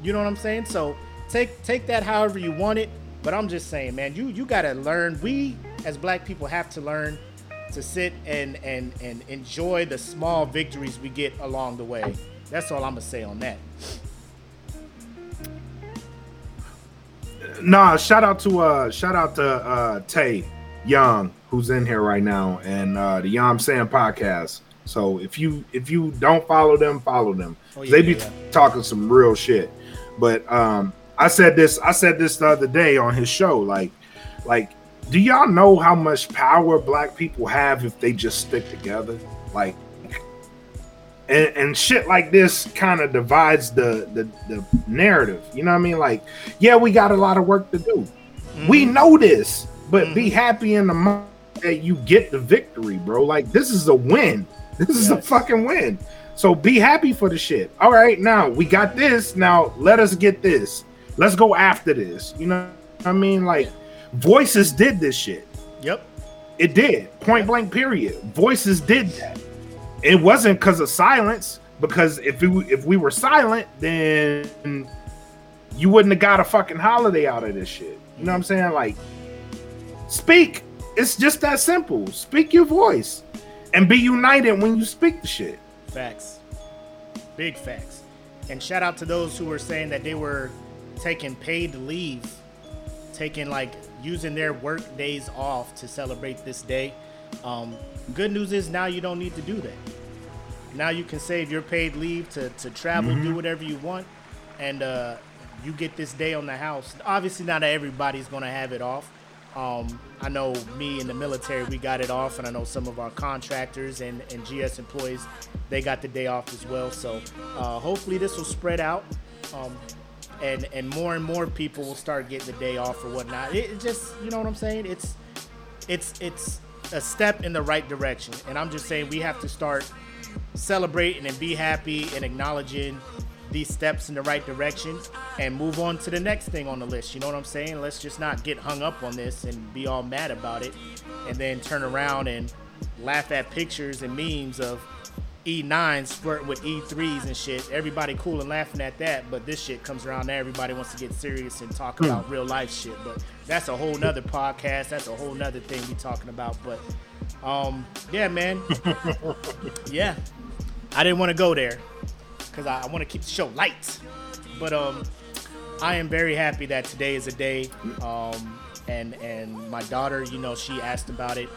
You know what I'm saying? So take take that however you want it. But I'm just saying, man, you you gotta learn. We as black people have to learn to sit and and and enjoy the small victories we get along the way. That's all I'm gonna say on that. Nah, shout out to uh shout out to uh Trae Young who's in here right now and uh the Yom Sam podcast. So if you if you don't follow them, follow them. Oh, yeah, they be yeah. talking some real shit. But um I said this I said this the other day on his show like like do y'all know how much power black people have if they just stick together? Like and, and shit like this kind of divides the, the, the narrative. You know what I mean? Like, yeah, we got a lot of work to do. Mm-hmm. We know this, but mm-hmm. be happy in the moment that you get the victory, bro. Like, this is a win. This is yes. a fucking win. So be happy for the shit. All right, now we got this. Now let us get this. Let's go after this. You know I mean? Like, voices did this shit. Yep. It did. Point blank, period. Voices did that it wasn't because of silence. Because if we if we were silent, then you wouldn't have got a fucking holiday out of this shit. You know what I'm saying? Like, speak. It's just that simple. Speak your voice, and be united when you speak the shit. Facts. Big facts. And shout out to those who were saying that they were taking paid leave, taking like using their work days off to celebrate this day. Um, good news is now you don't need to do that. Now you can save your paid leave to, to travel, do whatever you want, and uh, you get this day on the house. Obviously, not everybody's going to have it off. Um, I know me in the military, we got it off, and I know some of our contractors and, and GS employees, they got the day off as well. So uh, hopefully this will spread out, um, and and more and more people will start getting the day off or whatnot. It, it just, you know what I'm saying? It's it's it's a step in the right direction, and I'm just saying we have to start celebrating and be happy and acknowledging these steps in the right direction and move on to the next thing on the list. You know what I'm saying? Let's just not get hung up on this and be all mad about it and then turn around and laugh at pictures and memes of E9s flirting with E3s and shit. Everybody cool and laughing at that, but this shit comes around now. Everybody wants to get serious and talk hmm. about real life shit. But that's a whole nother podcast. That's a whole nother thing we talking about. But um, yeah, man. *laughs* yeah. I didn't want to go there because I, I want to keep the show light. But um, I am very happy that today is a day. Um, and and my daughter, you know, she asked about it.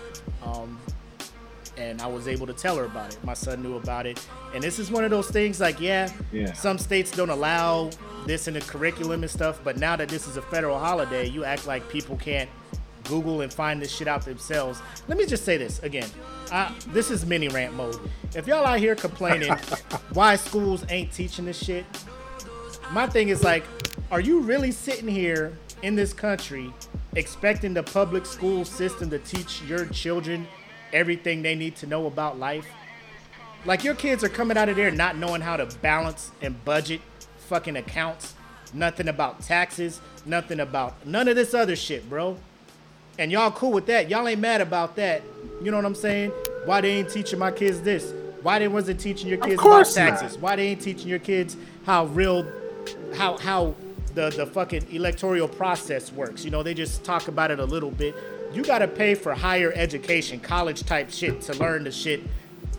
Um, and I was able to tell her about it. My son knew about it. And this is one of those things like, yeah, Yeah. some states don't allow this in the curriculum and stuff, but now that this is a federal holiday, you act like people can't Google and find this shit out themselves. Let me just say this again. I, this is mini rant mode. If y'all out here complaining *laughs* why schools ain't teaching this shit, my thing is like, are you really sitting here in this country expecting the public school system to teach your children everything they need to know about life? Like your kids are coming out of there not knowing how to balance and budget fucking accounts, nothing about taxes, nothing about none of this other shit, bro. And y'all cool with that. Y'all ain't mad about that. You know what I'm saying? Why they ain't teaching my kids this? Why they wasn't teaching your kids about course not. taxes? Why they ain't teaching your kids how real how how the the fucking electoral process works? You know, they just talk about it a little bit. You got to pay for higher education, college type shit to learn the shit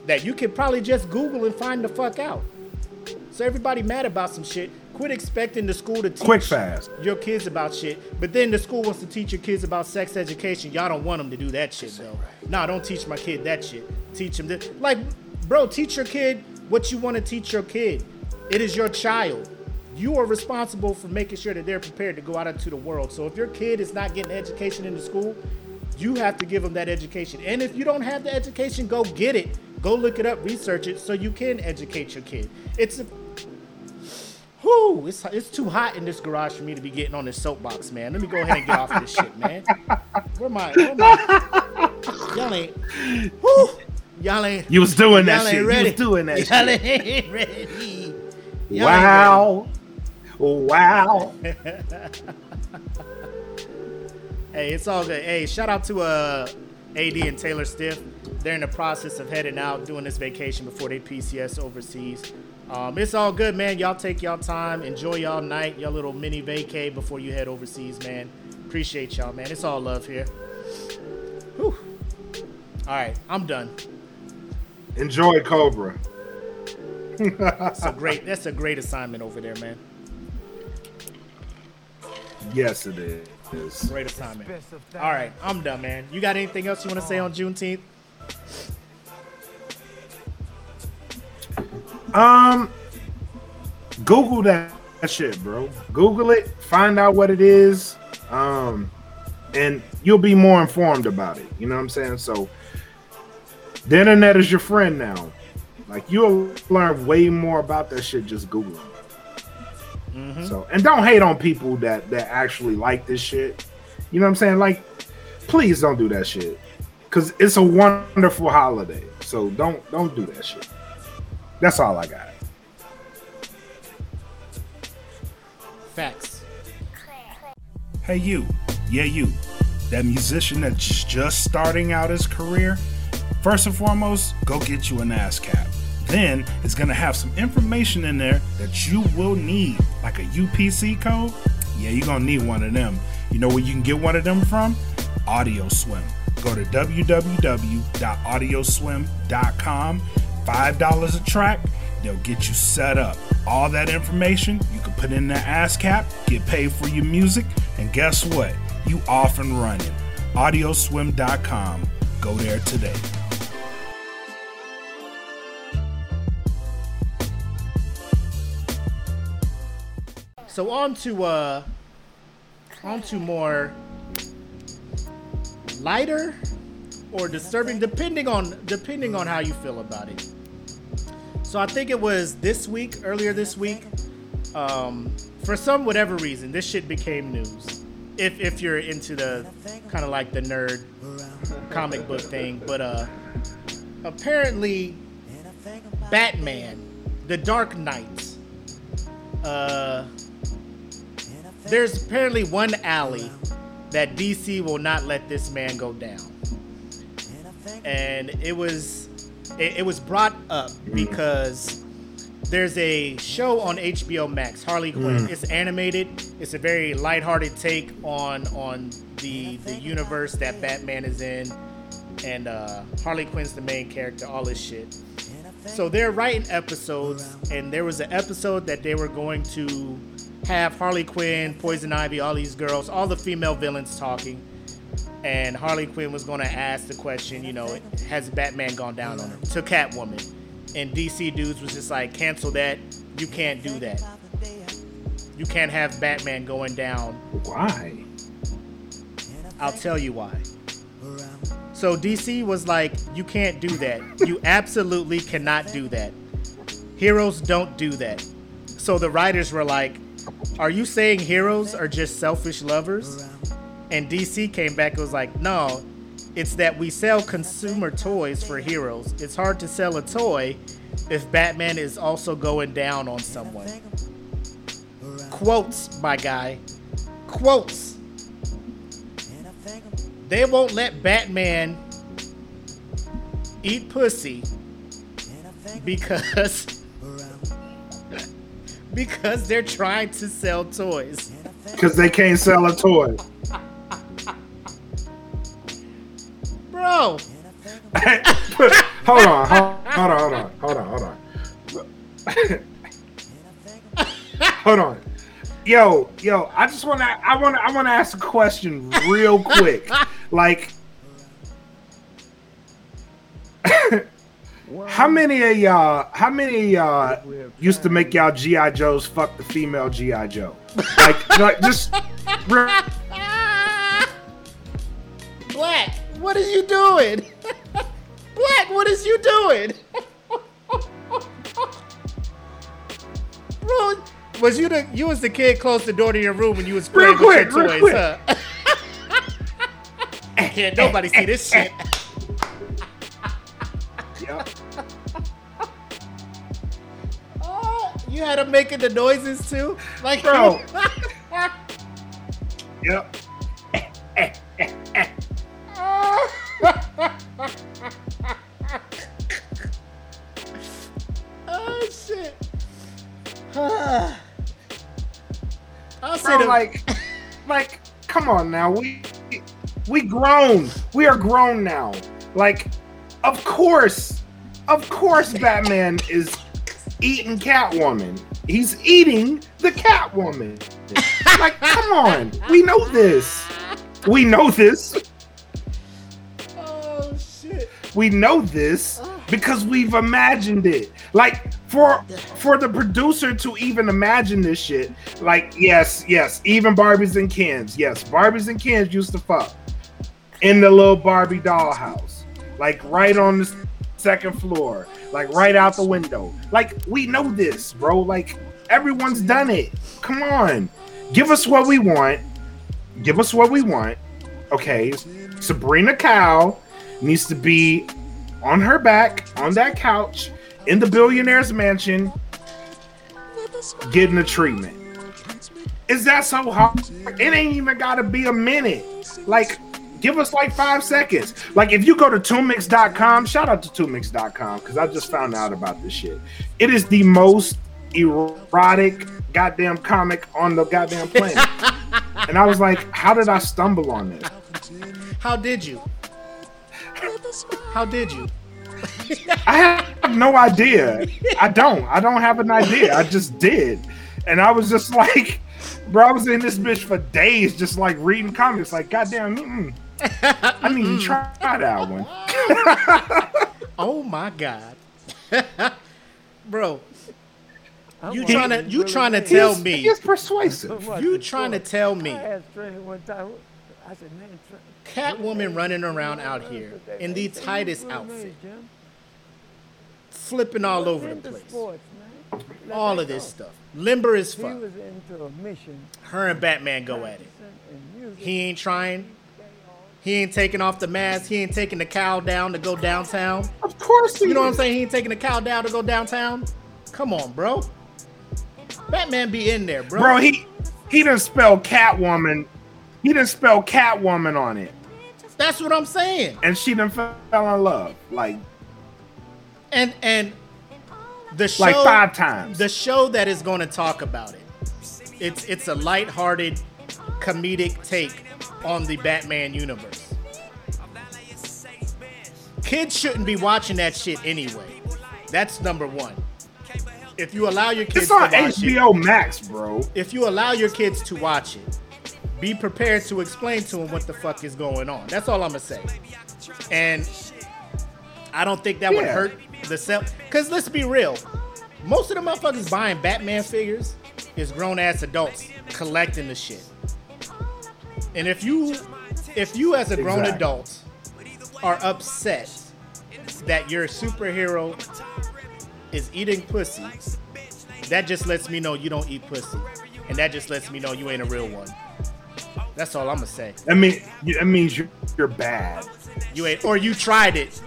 that you could probably just Google and find the fuck out. So everybody mad about some shit. Quit expecting the school to teach Quick fast. your kids about shit, but then the school wants to teach your kids about sex education. Y'all don't want them to do that shit though. Nah, don't teach my kid that shit. Teach them this. Like, bro, teach your kid what you want to teach your kid. It is your child. You are responsible for making sure that they're prepared to go out into the world. So if your kid is not getting education in the school, you have to give them that education. And if you don't have the education, go get it. Go look it up, research it, so you can educate your kid. It's a Whew, it's, it's too hot in this garage for me to be getting on this soapbox, man. Let me go ahead and get off this shit, man. Where my, where my, y'all ain't, whew, y'all ain't, You was doing that y'all shit. ain't You ready. was doing that y'all shit. ain't *laughs* ready. Y'all ain't Wow. Wow. *laughs* Hey, it's all good. Hey, shout out to uh, AD and Taylor Stiff. They're in the process of heading out, doing this vacation before they PCS overseas. Um, it's all good, man. Y'all take y'all time, enjoy y'all night, y'all little mini vacay before you head overseas, man. Appreciate y'all, man. It's all love here. Whew. All right, I'm done. Enjoy Cobra. That's a great. That's a great assignment over there, man. Yes, it is. Great assignment. All right, I'm done, man. You got anything else you want to say on Juneteenth? Um, Google that shit, bro. Google it, find out what it is, um, and you'll be more informed about it. You know what I'm saying? So, the internet is your friend now. Like you'll learn way more about that shit just googling. Mm-hmm. So, and don't hate on people that that actually like this shit. You know what I'm saying? Like, please don't do that shit, cause it's a wonderful holiday. So don't don't do that shit. That's all I got. Facts. Hey, you. Yeah, you. That musician that's just starting out his career. First and foremost, go get you an ASCAP. Then it's going to have some information in there that you will need, like a UPC code. Yeah, you're going to need one of them. You know where you can get one of them from? Audio Swim. Go to www.audioswim.com. $5 a track. They'll get you set up. All that information you can put in the ASCAP, get paid for your music, and guess what? You off and running. Audioswim.com. Go there today. So on to uh on to more lighter or disturbing depending on depending on how you feel about it. So I think it was this week, earlier this week, um, for some whatever reason, this shit became news. If if you're into the kind of like the nerd comic book thing, but uh apparently Batman, The Dark Knight, uh there's apparently one alley that DC will not let this man go down. And it was it, it was brought up because there's a show on HBO Max, Harley Quinn. It's animated. It's a very lighthearted take on on the the universe that Batman is in, and uh, Harley Quinn's the main character. All this shit. So they're writing episodes, and there was an episode that they were going to have Harley Quinn, Poison Ivy, all these girls, all the female villains talking. And Harley Quinn was going to ask the question, you know, has Batman gone down on her? To Catwoman. And DC dudes was just like, cancel that. You can't do that. You can't have Batman going down. Why? I'll tell you why. So DC was like, you can't do that. You absolutely cannot do that. Heroes don't do that. So the writers were like, are you saying heroes are just selfish lovers? And DC came back and was like, no, it's that we sell consumer toys for heroes. It's hard to sell a toy if Batman is also going down on someone. Quotes, my guy. Quotes. They won't let Batman eat pussy because because they're trying to sell toys. Because they can't sell a toy. Bro, *laughs* hold on, hold, hold on, hold on, hold on, hold on. *laughs* hold on. Yo, yo, I just wanna I wanna I wanna ask a question real quick. *laughs* like How many of y'all how many of y'all used to make y'all G.I. Joes fuck the female G.I. Joe? Like, *laughs* like just *laughs* Black, what is you doing? Black, what is you doing? Bro, was you the you was the kid close the door to your room when you was playing Real with quick, your real toys, quick. huh? *laughs* Can't nobody see this shit. Yep. You had him making the noises too, like Bro. *laughs* Yep. *laughs* oh shit. *sighs* I'll say Bro, like, like, come on now. We we grown. We are grown now. Like, of course, of course, Batman is eating Catwoman. He's eating the Catwoman. *laughs* like, come on. We know this. We know this. oh shit. We know this because we've imagined it. Like for for the producer to even imagine this shit. Like yes, yes, even Barbies and Kens. Yes, Barbies and Kens used to fuck in the little Barbie dollhouse. Like right on the second floor. Like right out the window. Like we know this, bro. Like everyone's done it. Come on. Give us what we want. Give us what we want. Okay. Sabrina Cow needs to be on her back on that couch in the billionaire's mansion getting a treatment. Is that so hard? It ain't even gotta be a minute. Like, give us like five seconds. Like, if you go to Toomics.com, shout out to Toomics.com because I just found out about this shit. It is the most erotic goddamn comic on the goddamn planet. *laughs* and I was like, how did I stumble on this? How did you? How did you? I have no idea. I don't. I don't have an idea. I just did. And I was just like, bro, I was in this bitch for days, just like reading comics. Like, goddamn, mm, I need to try *laughs* that one. Oh my god, *laughs* bro! You trying to to you trying to tell me? he is persuasive. Watch You trying to tell me I asked Trae one time. I said, man, Trae, Catwoman running around out here in the tightest outfit, flipping all over the place. Let all of this go. stuff, limber as He fuck. was into a mission. Her and Batman go at it. He ain't trying. He ain't taking off the mask. He ain't taking the cowl down to go downtown. Of course, he You know what I'm saying? He ain't taking the cowl down to go downtown. Come on, bro. Batman be in there, bro. Bro, he he didn't spell Catwoman. He didn't spell Catwoman on it, That's what I'm saying. and she done fell in love like And and the show like five times. the show that is going to talk about it. It's it's a lighthearted comedic take on the Batman universe. Kids shouldn't be watching that shit anyway. That's number 1. If you allow your kids it's on to watch it, HBO Max, bro. if you allow your kids to watch it, be prepared to explain to them what the fuck is going on. That's all I'm gonna say. And I don't think that would hurt the sell. Cause let's be real, most of the motherfuckers buying Batman figures is grown ass adults collecting the shit. And if you, if you as a grown Exactly. adult are upset that your superhero is eating pussy, that just lets me know you don't eat pussy. And that just lets me know you ain't a real one. That's all I'm gonna say. I mean, that means you're, you're bad. You ain't, or you tried it.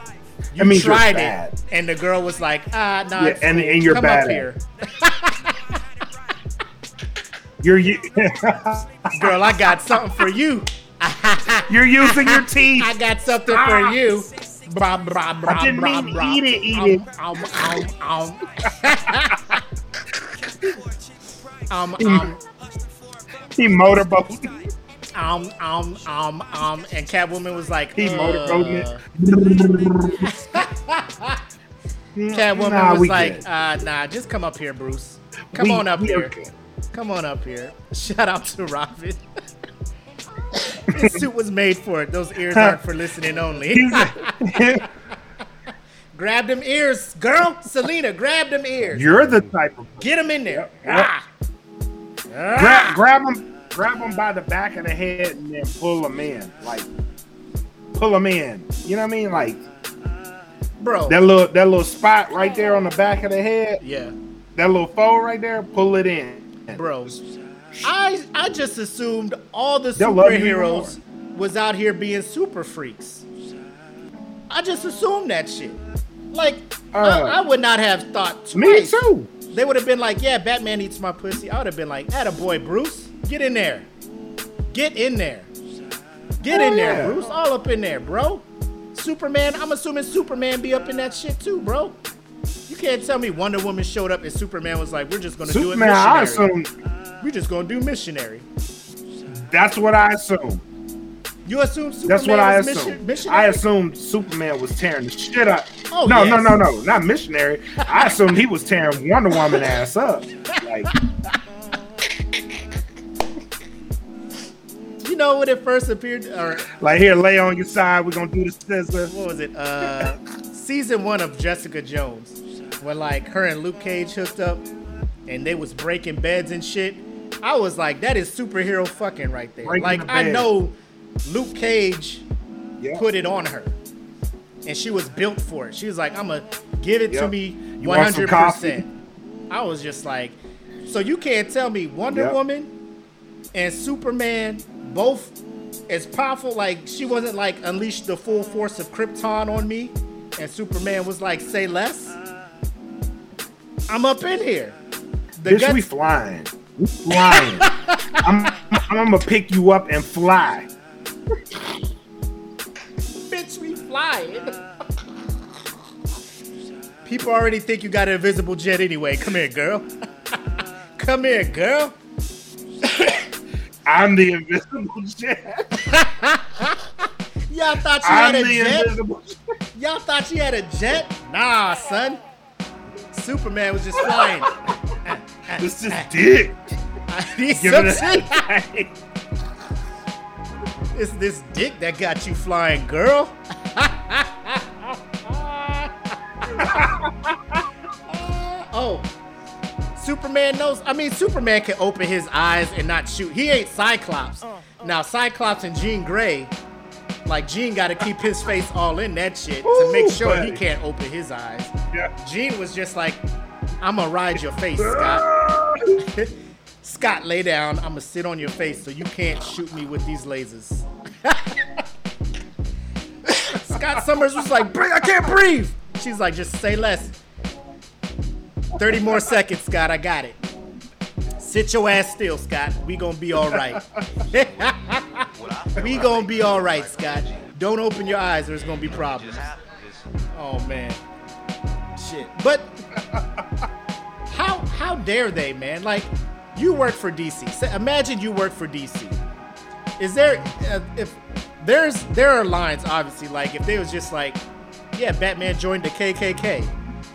You That means you're tried bad. it, and the girl was like, "Ah, nah, Yeah, and- and you're come bad up here, *laughs* You're you, *laughs* girl. I got something for you. *laughs* you're using your teeth. I got something for you." Blah, blah, blah, I didn't mean blah. eat it, eat it. Um, um, um, um. um, *laughs* um, He motorboat. um, um, um, um, and Catwoman was like, He uh, motorboating it. Catwoman Nah, was like, uh, nah, just come up here, Bruce. Come We- on up here. okay. Come on up here. *laughs* Shout out to Robin. *laughs* This suit was made for it. Those ears aren't for listening only. *laughs* Grab them ears, girl. Selina, grab them ears. You're the type of Get them in there. Yep. Ah. grab grab him grab them by the back of the head and then pull them in like pull them in. You know what I mean? Like Bro. that little that little spot right there on the back of the head. yeah. That little fold right there. Pull it in, Bro. I I just assumed all the They'll love you even superheroes was out here being super freaks. I just assumed that shit. Like Uh, I, I would not have thought twice. Me too. They would have been like, yeah, Batman eats my pussy. I would have been like, a boy, Bruce. Get in there. Get in there. Get Oh, in there, yeah. Bruce. All up in there, bro. Superman, I'm assuming Superman be up in that shit too, bro. You can't tell me Wonder Woman showed up and Superman was like, we're just gonna Superman, do it I assume We're just gonna do missionary. that's what I assume. You assume Superman That's what I assume. mission-? I assumed Superman was tearing the shit up. Oh, no, no, yes. no, no, not missionary. I assumed he was tearing Wonder Woman ass up. Like, You know when it first appeared, or like here, lay on your side. We're gonna do the scissor. what was it? Uh, season one of Jessica Jones, when like her and Luke Cage hooked up, and they was breaking beds and shit. I was like, that is superhero fucking right there. Breaking like the I know Luke Cage Yeah. put it on her, and she was built for it. She was like, I'm gonna give it to Yep. me want some 100. percent I was just like, so you can't tell me Wonder Yep. Woman and Superman both as powerful. Like she wasn't like unleashed the full force of Krypton on me, and Superman was like, say less. I'm up in here. The Bitch, guts- we flying. We flying. *laughs* I'm, I'm gonna pick you up and fly. bitch, we flying. People already think you got an invisible jet anyway. Come here, girl. *laughs* Come here, girl. I'm the invisible jet. *laughs* Y'all thought you I'm had a jet? invisible. Y'all thought you had a jet? Nah, son. Superman was just flying. *laughs* This is dick. *laughs* I need Give some shit. *laughs* It's this dick that got you flying, girl. oh, Superman knows. I mean, Superman can open his eyes and not shoot. He ain't Cyclops. Uh-uh. Now, Cyclops and Jean Grey, like Jean got to keep his face all in that shit to make sure he can't open his eyes. Yeah. Jean was just like, "I'm gonna ride your face, ah. Scott." *laughs* Scott, lay down. I'm gonna sit on your face so you can't shoot me with these lasers. *laughs* Scott Summers was like, I can't breathe." She's like, "Just say less." 30 more seconds, Scott. I got it. Sit your ass still, Scott. We gonna be all right. we gonna be all right, Scott. Don't open your eyes. Or there's gonna be problems. Oh man, shit. But how how dare they, man? Like, you work for DC. Imagine you work for DC. Is there uh, if there's there are lines obviously like if they was just like, yeah, Batman joined the KKK,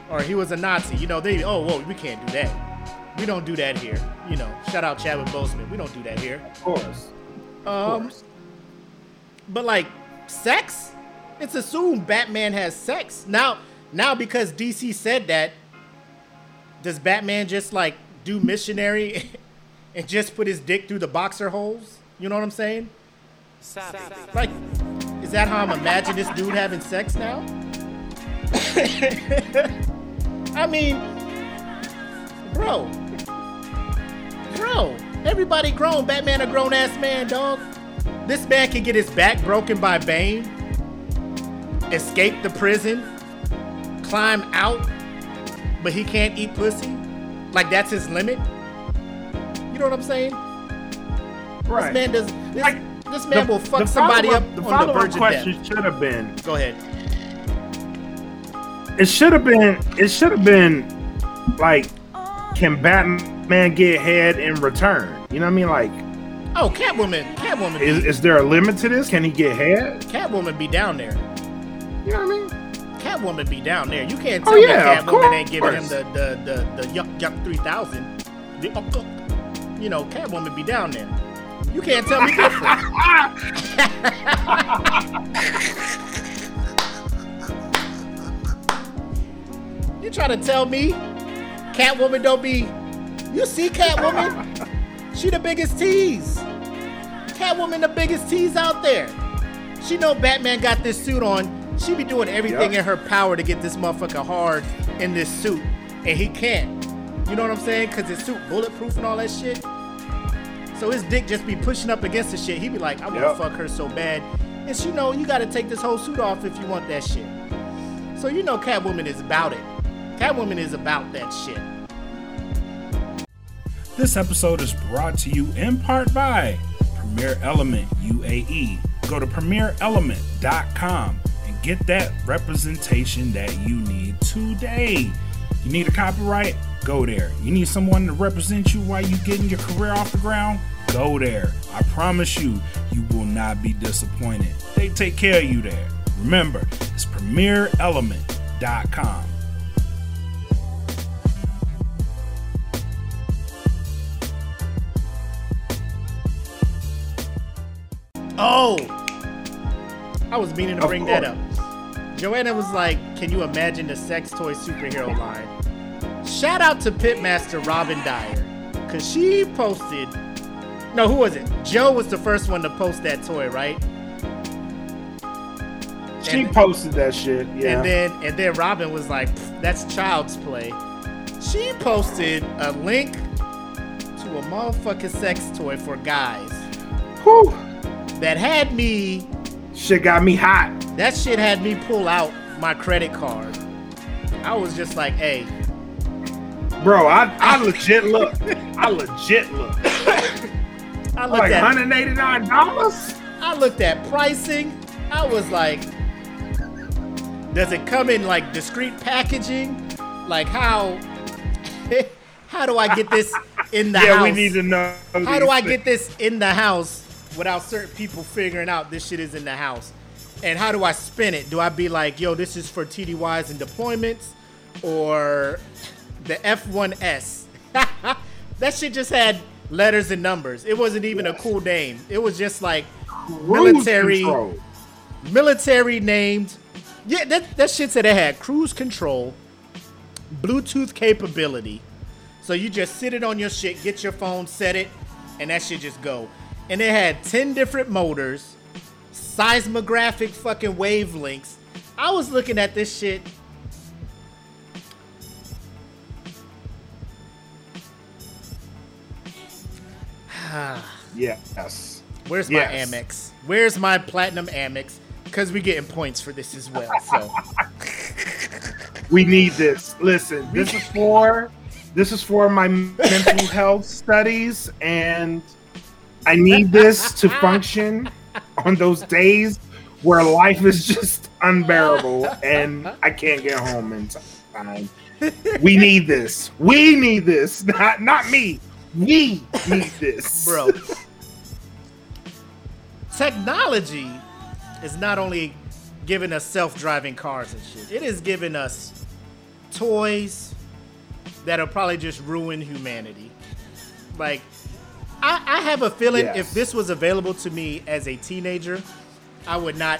or he was a Nazi. You know they oh whoa we can't do that. We don't do that here. You know, shout out Chadwick Boseman. We don't do that here. Of course. Of Um, course. but like sex, it's assumed Batman has sex now. Now because DC said that, does Batman just like do missionary *laughs* and just put his dick through the boxer holes? You know what I'm saying? Like, is that how I'm imagining this dude having sex now? *laughs* I mean, bro, bro, everybody grown. Batman a grown ass man, dog. This man can get his back broken by Bane, escape the prison, climb out, but he can't eat pussy. Like that's his limit. You know what I'm saying? Right. This man does. This, Like, this man will fuck somebody up follow-up- The on the follow-up verge of question should have been. Go ahead. It should have been. It should have been like, can Batman get head in return? You know what I mean? Like, Oh, Catwoman. Catwoman. is, is there a limit to this? Can he get head? Catwoman be down there. You know what I mean? Catwoman be down there. You can't Oh, tell yeah, of me Catwoman ain't giving him the the the, the yuck yuck three thousand. The yuck, yuck. You know, Catwoman be down there. You can't tell me different. *laughs* you trying to tell me Catwoman don't be? You see Catwoman? she the biggest tease. Catwoman the biggest tease out there. She know Batman got this suit on. She be doing everything Yep. in her power to get this motherfucker hard in this suit, and he can't. You know what I'm saying? Cause his suit bulletproof and all that shit. So his dick just be pushing up against the shit. He be like, I wanna Yep. fuck her so bad. And she know you gotta take this whole suit off if you want that shit. So you know Catwoman is about it. Catwoman is about that shit. This episode is brought to you in part by Premier Element UAE. Go to premierelement.com and get that representation that you need today. You need a copyright? Go there. You need someone to represent you while you're getting your career off the ground? Go there. I promise you, you will not be disappointed. They take care of you there. Remember, it's premierelement.com. Oh, I was meaning to bring that up. Joanna was like, "Can you imagine the sex toy superhero line?" Shout out to Pitmaster Robin Dyer, cause she posted. No, who was it? Joe was the first one to post that toy, right? She And- posted that shit. Yeah. And then and then Robin was like, "That's child's play." She posted a link to a motherfucking sex toy for guys Whew. That had me Shit got me hot. That shit had me pull out my credit card. I was just like, hey, Bro, I, I legit look. I legit look. *coughs* I looked Like at $189? I looked at pricing. I was like, does it come in like discreet packaging? Like how *laughs* how do I get this in the Yeah, *laughs* house? Yeah, we need to know. How do I get this in the house without certain people figuring out this shit is in the house? And how do I spin it? Do I be like, yo, this is for TDYs and deployments? Or the F1S? *laughs* that shit just had letters and numbers. It wasn't even a cool name. It was just like Cruise military control. military named. Yeah, that that shit said it had cruise control, Bluetooth capability. So you just sit it on your shit, get your phone, set it, and that shit just go. And it had 10 different motors, seismographic fucking wavelengths. I was looking at this shit. Yes. Where's my Yes. Amex? Where's my platinum Amex? Because we're getting points for this as well. So *laughs* We need this. Listen, this is for this is for my mental *laughs* health studies, and I need this to function on those days where life is just unbearable and I can't get home in time. We need this. We need this. *laughs* Not not me. We need this, *laughs* bro. Technology is not only giving us self-driving cars and shit. It is giving us toys that'll probably just ruin humanity. Like, I, I have a feeling Yes. if this was available to me as a teenager, I would not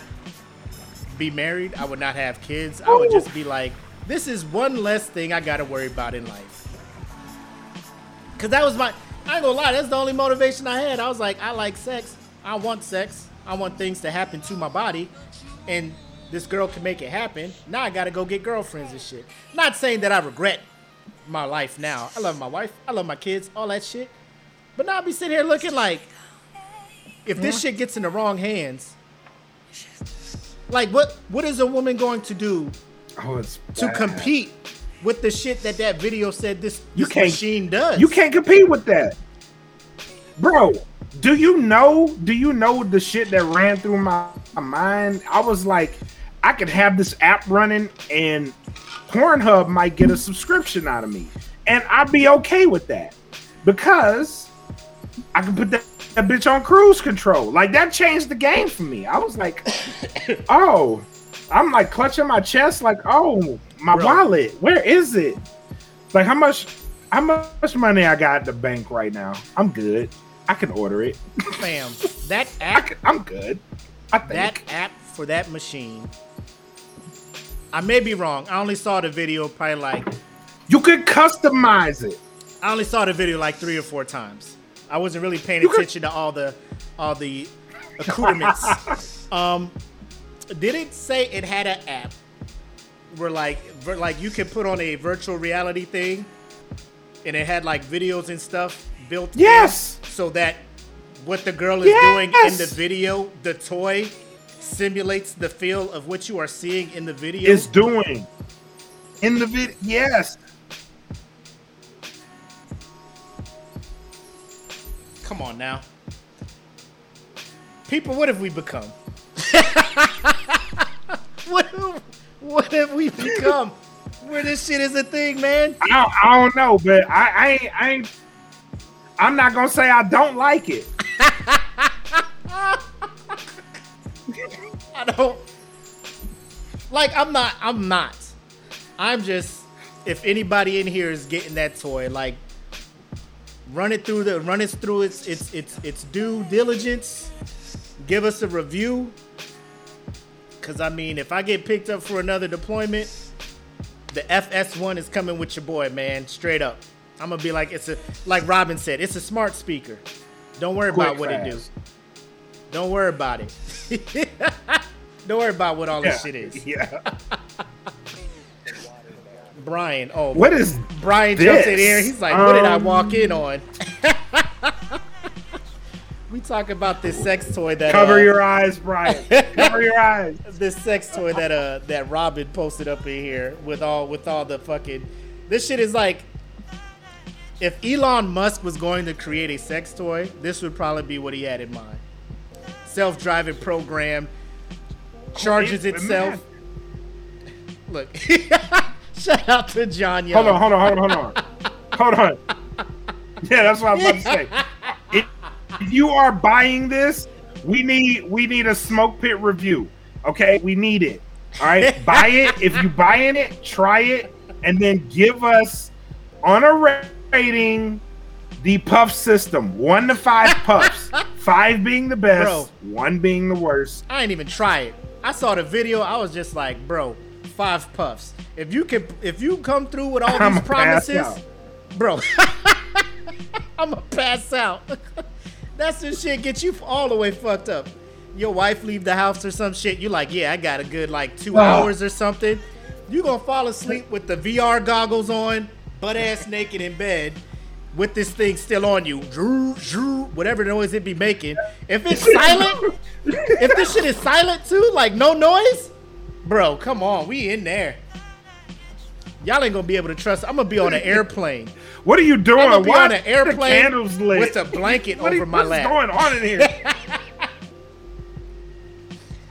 be married. I would not have kids. I would just be like, this is one less thing I got to worry about in life. Cause that was my I ain't gonna lie, that's the only motivation I had. I was like, I like sex. I want sex. I want things to happen to my body. And this girl can make it happen. Now I gotta go get girlfriends and shit. Not saying that I regret my life now. I love my wife, I love my kids, all that shit. But now I be sitting here looking like if this shit gets in the wrong hands, like what what is a woman going to do Oh, it's to bad. compete with the shit that that video said this, You this can't- machine does? You can't compete with that. Bro, do you know do you know the shit that ran through my, my mind? I was like, I could have this app running and Pornhub might get a subscription out of me. And I'd be okay with that. Because I can put that, that bitch on cruise control. Like that changed the game for me. I was like, *laughs* oh, I'm like clutching my chest, like, oh, my Bro. wallet. Where is it? Like how much how much money I got at the bank right now? I'm good. I can order it. Fam, *laughs* that I app, can, I'm good. I think. that app for that machine. I may be wrong. I only saw the video probably like you could customize it. I only saw the video like three or four times. I wasn't really paying attention to all the all the accoutrements. *laughs* um, did it say it had an app where like ver- like you could put on a virtual reality thing, and it had like videos and stuff built in Yes. so that what the girl is doing in the video, the toy simulates the feel of what you are seeing in the video. Is doing in the video. Yes. Come on now. People, what have we become? *laughs* what, what have we become? Where this shit is a thing, man. I don't, I don't know, but I, I ain't I ain't I'm not gonna say I don't like it. *laughs* I don't like I'm not I'm not. I'm just if anybody in here is getting that toy, like run it through the run it through its its its its due diligence. Give us a review. Cause I mean if I get picked up for another deployment, the FS1 is coming with your boy, man. Straight up. I'm gonna be like it's a like Robin said, it's a smart speaker. Don't worry about Quick, what it do. Don't worry about it. *laughs* Don't worry about what all this shit is. *laughs* Yeah. Brian, oh, What is Brian jumps in this? here. He's like, "What did I Um, walk in on?" *laughs* we talk about this sex toy that cover uh, your eyes, Brian. cover your *laughs* eyes. this sex toy that uh that Robin posted up in here with all with all the fucking. This shit is like. If Elon Musk was going to create a sex toy, this would probably be what he had in mind. Self-driving program charges itself. Look, *laughs* shout out to John Young. Hold on, hold on, hold on, hold on. hold *laughs* on. Yeah, that's what I was about to say. If, if you are buying this, we need we need a smoke pit review. Okay, we need it. All right, *laughs* buy it. If you buying it, try it, and then give us on a rating the puff system, one to five *laughs* puffs. Five being the best, Bro. one being the worst. I ain't even try it. I saw the video. I was just like, bro, five puffs. If you can, if you come through with all *laughs* I'ma these promises, bro, *laughs* I'm gonna pass out. *laughs* That's the shit get you all the way fucked up. Your wife leave the house or some shit. You like, yeah, I got a good like two Oh. hours or something. You gonna fall asleep with the VR goggles on, butt ass naked in bed. With this thing still on you, Drew, Drew, whatever noise it be making. If it's silent, if this shit is silent too, like no noise, bro, come on, we in there. Y'all ain't gonna be able to trust. I'm gonna be on an *laughs* airplane. What are you doing? I'm gonna be Why on an airplane with a blanket over my lap. what's going on in here?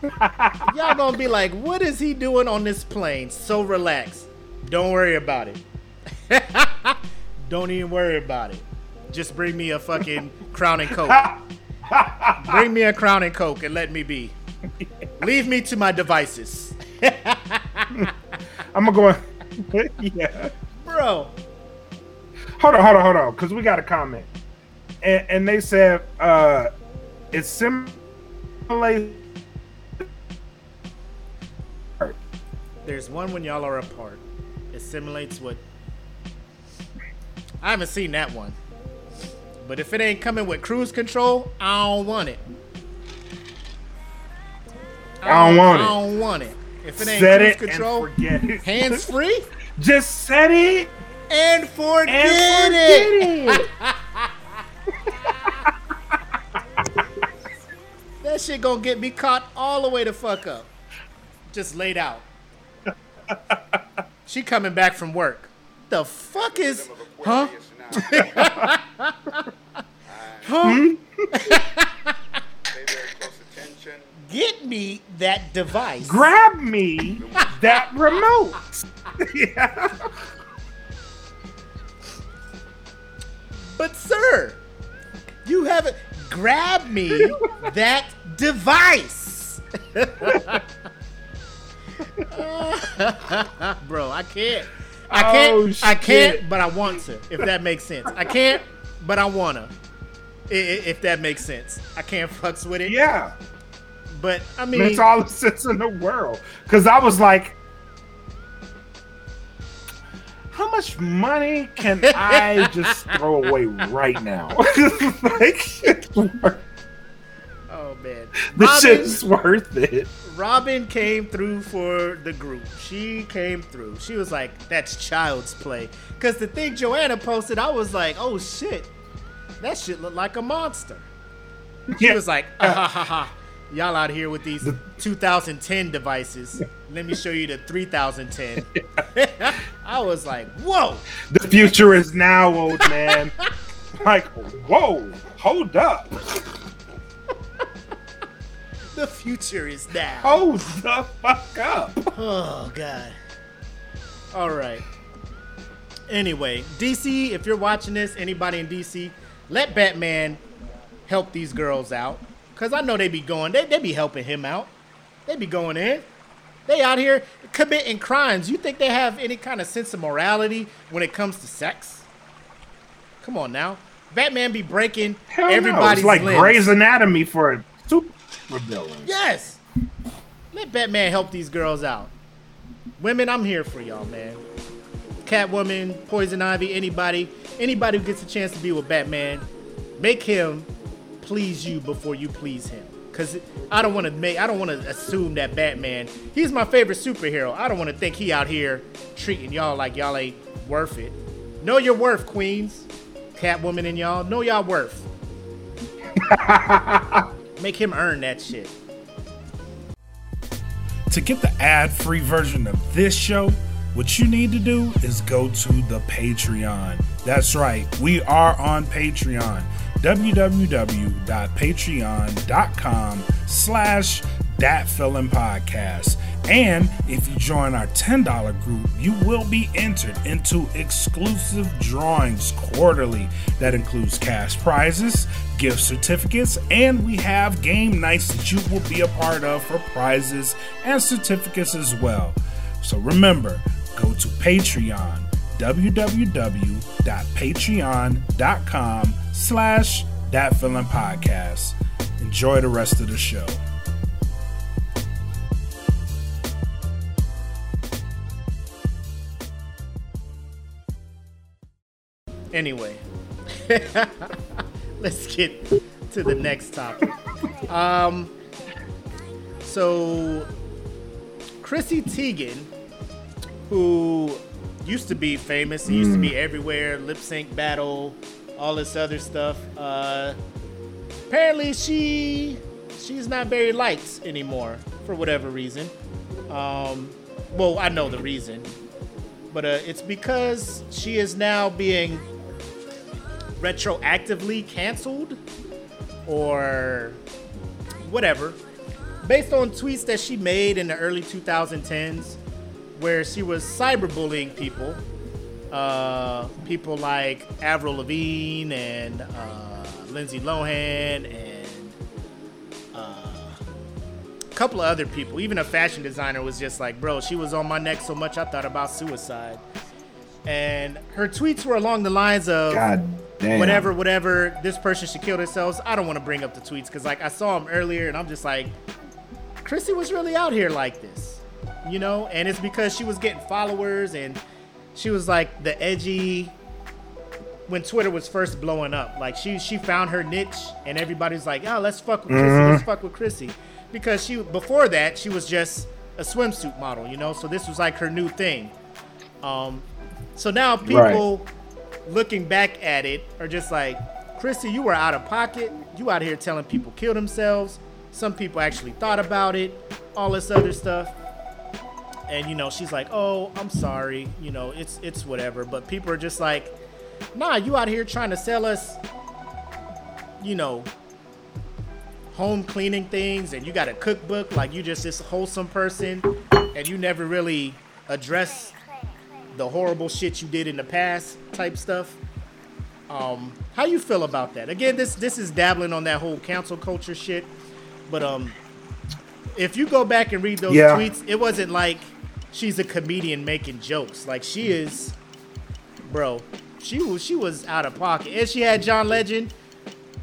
*laughs* Y'all gonna be like, what is he doing on this plane? So relaxed. Don't worry about it. *laughs* Don't even worry about it. Just bring me a fucking crown and coke. bring me a crown and coke and let me be. Leave me to my devices. *laughs* I'm gonna go. *laughs* yeah. Bro. Hold on, hold on, hold on, because we got a comment, and, and they said uh, it simulates. There's one when y'all are apart. It simulates what. I haven't seen that one. But if it ain't coming with cruise control, I don't want it. I don't want it. I don't want it. If it ain't Set cruise it control, and forget it. hands free, *laughs* Just set it and forget, and it. forget it. *laughs* That shit gonna get me caught all the way to fuck up. Just laid out. she coming back from work. The fuck is, huh? *laughs* huh? Hmm? Get me that device. Grab me that *laughs* remote. *laughs* yeah. But sir, you haven't grab me that device. *laughs* Bro, I can't. I oh, can't. Oh, I can't, but I want to. If that makes sense. I can't, but I wanna. If that makes sense. I can't fucks with it. Yeah. But I mean, Makes all the sense in the world. Because I was like, how much money can *laughs* I just throw away right now? *laughs* like, oh man, the Robin- shit's worth it. Robin came through for the group. She came through. She was like, "That's child's play." Cause the thing Joanna posted, I was like, "Oh shit, that shit looked like a monster." She Yeah. was like, ah, ha, ha, ha. "Y'all out here with these 2010 devices? Let me show you the 3010." *laughs* I was like, "Whoa!" The future is now, old man. *laughs* like, whoa, hold up. *laughs* The future is now. Hold the fuck up. Oh god. All right. Anyway, DC, if you're watching this, anybody in DC, let Batman help these girls out, cause I know they be going, they they be helping him out. They be going in. They out here committing crimes. You think they have any kind of sense of morality when it comes to sex? Come on now. Batman be breaking Hell no. everybody's It's like limbs. Grey's Anatomy for a super villain. Yes. Let Batman help these girls out. Women, I'm here for y'all, man. Catwoman, Poison Ivy, anybody, anybody who gets a chance to be with Batman, make him please you before you please him. Cause I don't want to make, I don't want to assume that Batman, he's my favorite superhero. I don't want to think he out here treating y'all like y'all ain't worth it. Know your worth, queens, Catwoman and y'all. Know y'all worth. *laughs* make him earn that shit. To get the ad free version of this show, what you need to do is go to the Patreon. That's right, we are on Patreon. www.patreon.com slash Dat Feeling podcast. And if you join our $10 group you will be entered into exclusive drawings quarterly. That includes cash prizes gift certificates and we have game nights that you will be a part of for prizes and certificates as well. So remember go to patreon www.patreon.com slash Dat feeling podcast Enjoy the rest of the show. Anyway, *laughs* let's get to the next topic. Um, so Chrissy Teigen, who used to be famous, and used to be everywhere, lip sync battle, all this other stuff. Uh, apparently, she she's not very liked anymore for whatever reason. Um, well, I know the reason, but uh, it's because she is now being retroactively canceled or whatever based on tweets that she made in the early 2010s where she was cyberbullying people uh, people like avril lavigne and uh, lindsay lohan and uh, a couple of other people even a fashion designer was just like bro she was on my neck so much i thought about suicide and her tweets were along the lines of God damn. whatever, whatever, this person should kill themselves. I don't want to bring up the tweets because, like, I saw them earlier and I'm just like, Chrissy was really out here like this, you know? And it's because she was getting followers and she was like the edgy when Twitter was first blowing up. Like, she she found her niche and everybody's like, oh, let's fuck with Chrissy, let's fuck with Chrissy. Because she, before that, she was just a swimsuit model, you know? So this was like her new thing. Um, so now people looking back at it are just like, Chrissy, you were out of pocket. You out here telling people kill themselves. Some people actually thought about it. All this other stuff. And you know, she's like, "Oh, I'm sorry. You know, it's it's whatever." But people are just like, "Nah, you out here trying to sell us, you know, home cleaning things, and you got a cookbook like you just this wholesome person, and you never really address the horrible shit you did in the past type stuff. Um, how you feel about that? Again, this this is dabbling on that whole cancel culture shit, but um, if you go back and read those Yeah. tweets, it wasn't like she's a comedian making jokes. Like she is, bro. She was she was out of pocket, and she had John Legend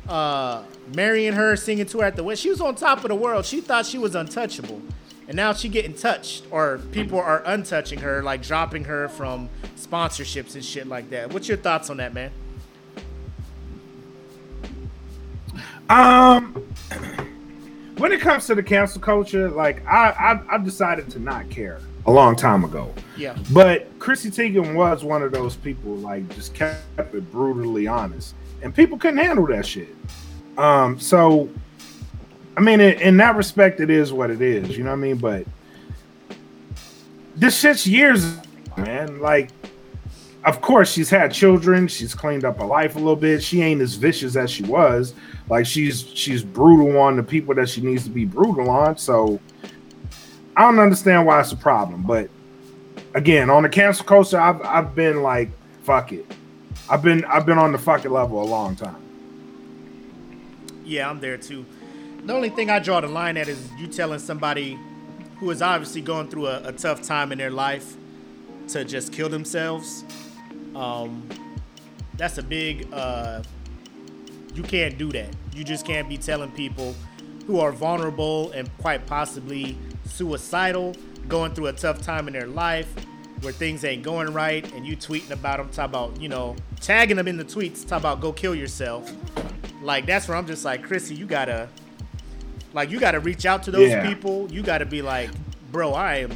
uh, marrying her, singing to her at the wedding. She was on top of the world. She thought she was untouchable. And now she getting touched, or people are untouching her, like dropping her from sponsorships and shit like that. What's your thoughts on that, man? Um, *clears throat* when it comes to the cancel culture, like I, I, I decided to not care a long time ago. Yeah. But Chrissy Teigen was one of those people, like just kept it brutally honest, and people couldn't handle that shit. Um, so, I mean, in, in that respect, it is what it is. You know what I mean? But this shit's years, man. Like, of course, she's had children. She's cleaned up her life a little bit. She ain't as vicious as she was. Like, she's she's brutal on the people that she needs to be brutal on. So, I don't understand why it's a problem. But again, on the cancel culture, I've I've been like, fuck it. I've been I've been on the fuck it level a long time. Yeah, I'm there too. The only thing I draw the line at is you telling somebody who is obviously going through a, a tough time in their life to just kill themselves. Um, that's a big. Uh, you can't do that. You just can't be telling people who are vulnerable and quite possibly suicidal, going through a tough time in their life, where things ain't going right, and you tweeting about them, talk about you know tagging them in the tweets, talk about go kill yourself. Like that's where I'm just like, Chrissy, you gotta, like, you gotta reach out to those Yeah. people. You gotta be like, bro, I am,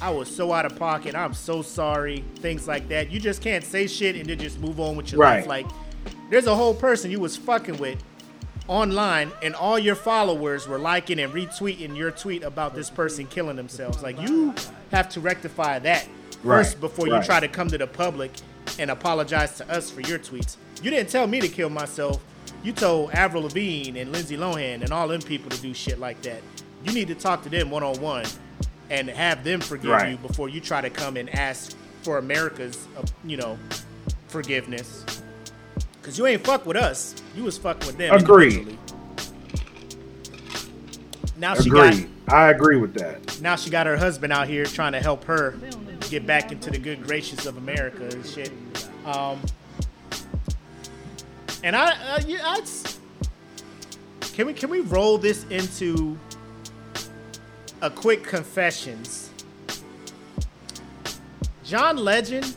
I was so out of pocket. I'm so sorry. Things like that. You just can't say shit and then just move on with your life. Like, there's a whole person you was fucking with online, and all your followers were liking and retweeting your tweet about this person killing themselves. Like, you have to rectify that first Right, before you try to come to the public and apologize to us for your tweets. You didn't tell me to kill myself. You told Avril Lavigne and Lindsay Lohan and all them people to do shit like that. You need to talk to them one on one and have them forgive Right. you before you try to come and ask for America's, uh, you know, forgiveness. Cause you ain't fuck with us. You was fucking with them. Agreed. Now she got I agree with that. now she got her husband out here trying to help her get back into the good gracious of America and shit. Um, and I, uh, yeah, I, Can we can we roll this into a quick confessions? John Legend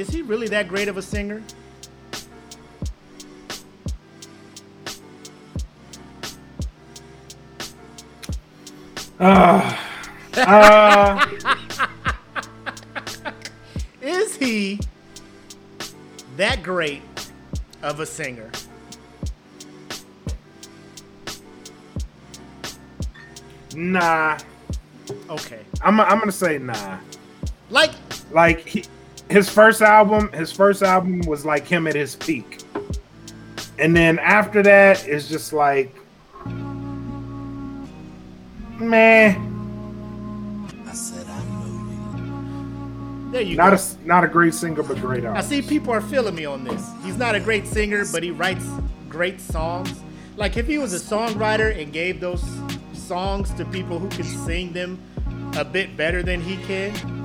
is he really that great of a singer? Uh, uh, *laughs* Is he that great of a singer? nah. Okay. I'm I'm gonna say nah. Like Like he, his first album, his first album was like him at his peak, and then after that, it's just like, man, there you not go. a not a great singer, but great I see people are feeling me on this. He's not a great singer, but he writes great songs. Like if he was a songwriter and gave those songs to people who could sing them a bit better than he can,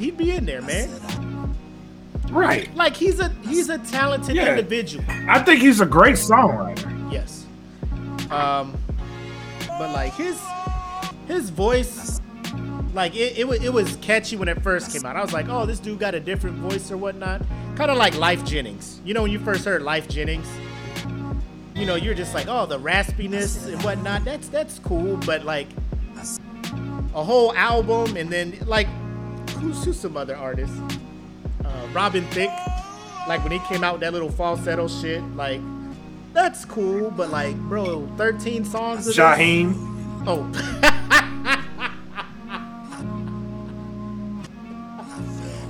he'd be in there, man. Right. Like he's a he's a talented Yeah. individual. I think he's a great songwriter. Yes. Um, but like his his voice, like it, it, it was catchy when it first came out. I was like, oh, this dude got a different voice or whatnot. Kind of like Lyfe Jennings. You know, when you first heard Lyfe Jennings, you know, you're just like, oh, the raspiness and whatnot. That's that's cool. But like a whole album and then like who's who's some other artists? Uh, Robin Thicke. Like when he came out with that little falsetto shit, like that's cool, but like, bro, 13 songs of this? Oh. *laughs*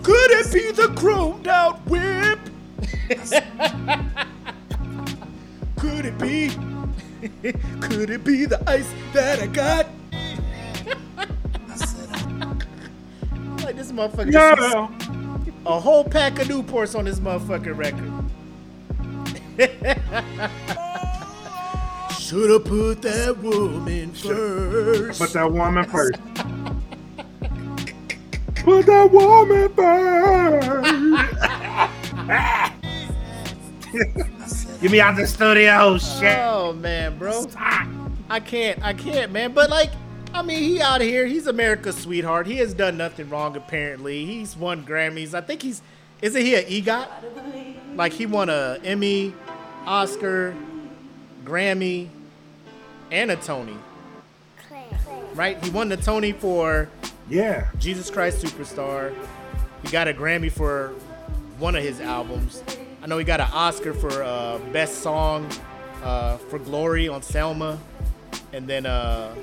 Could it be the chromed out whip? *laughs* Could it be? Could it be the ice that I got? This motherfucker. Yeah. a whole pack of Newports on this motherfucking record. *laughs* Should've put that woman first. Put that woman first. Put that woman first. *laughs* Get me out of the studio, shit. oh man, bro, I can't, I can't, man. But like, I mean, he out of here. He's America's sweetheart. He has done nothing wrong, apparently. He's won Grammys. I think he's, isn't he an EGOT? Like he won a Emmy, Oscar, Grammy, and a Tony. Right? He won the Tony for Yeah. Jesus Christ Superstar. He got a Grammy for one of his albums. I know he got an Oscar for uh, Best Song uh, for Glory on Selma. And then, uh,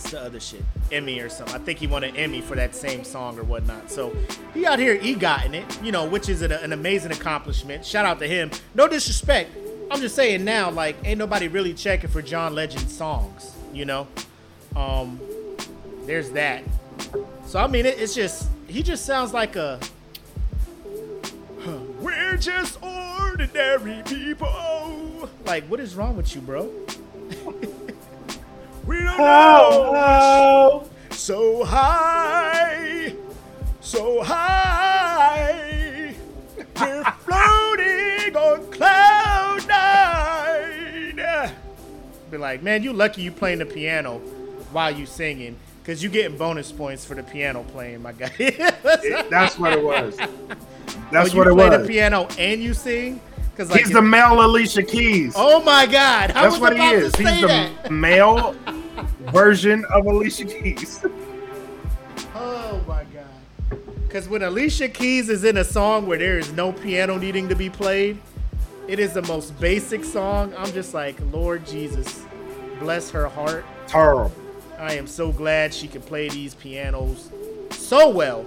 what's the other shit? Emmy or something. I think he won an Emmy for that same song or whatnot. So he out here EGOTing it, you know, which is an, an amazing accomplishment. Shout out to him. No disrespect. I'm just saying now, like, ain't nobody really checking for John Legend songs, you know? Um, there's that. So I mean, it, it's just he just sounds like a. We're just ordinary people. Like, what is wrong with you, bro? *laughs* we don't know. So high, so high, we're *laughs* floating on cloud nine. Be like, man, you lucky you playing the piano while you singing, cause you getting bonus points for the piano playing, my guy. *laughs* That's what it was. That's what it was. You play the piano and you sing, cause like He's the male Alicia Keys. oh my god, That's was what he is. to He's the male version of Alicia Keys. *laughs* Oh my god. Because when Alicia Keys is in a song where there is no piano needing to be played, it is the most basic song. I'm just like, Lord Jesus, bless her heart. Terrible. I am so glad she can play these pianos so well.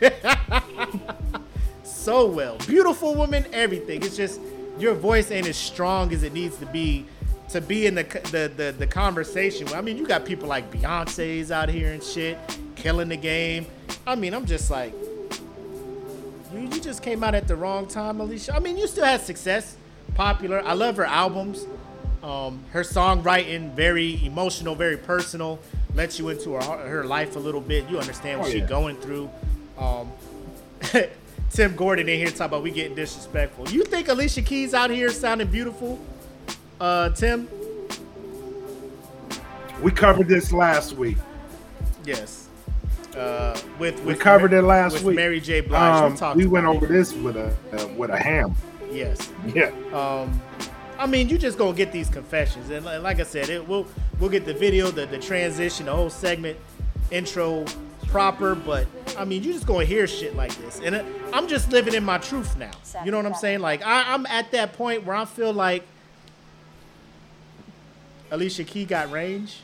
*laughs* so well. Beautiful woman, everything. It's just your voice ain't as strong as it needs to be to be in the the the, the conversation. I mean, you got people like Beyonce's out here and shit, killing the game. I mean, I'm just like, you, you just came out at the wrong time, Alicia. I mean, you still had success, popular. I love her albums. Um, her songwriting, very emotional, very personal, lets you into her, her life a little bit. You understand what Oh, she's yeah. going through. Um, *laughs* Tim Gordon in here talking about we getting disrespectful. You think Alicia Keys out here sounding beautiful? Uh, Tim? We covered this last week. Yes. Uh, with, with We covered it last with week. Mary J. Blige. Um, we talked we went over this with a uh, with a ham. Yes. *laughs* Yeah. Um, I mean, you just gonna get these confessions, and li- like I said, it we'll we'll get the video, the the transition, the whole segment, intro proper. But I mean, you just gonna hear shit like this, and uh, I'm just living in my truth now. You know what I'm saying? Like I, I'm at that point where I feel like Alicia Key got range.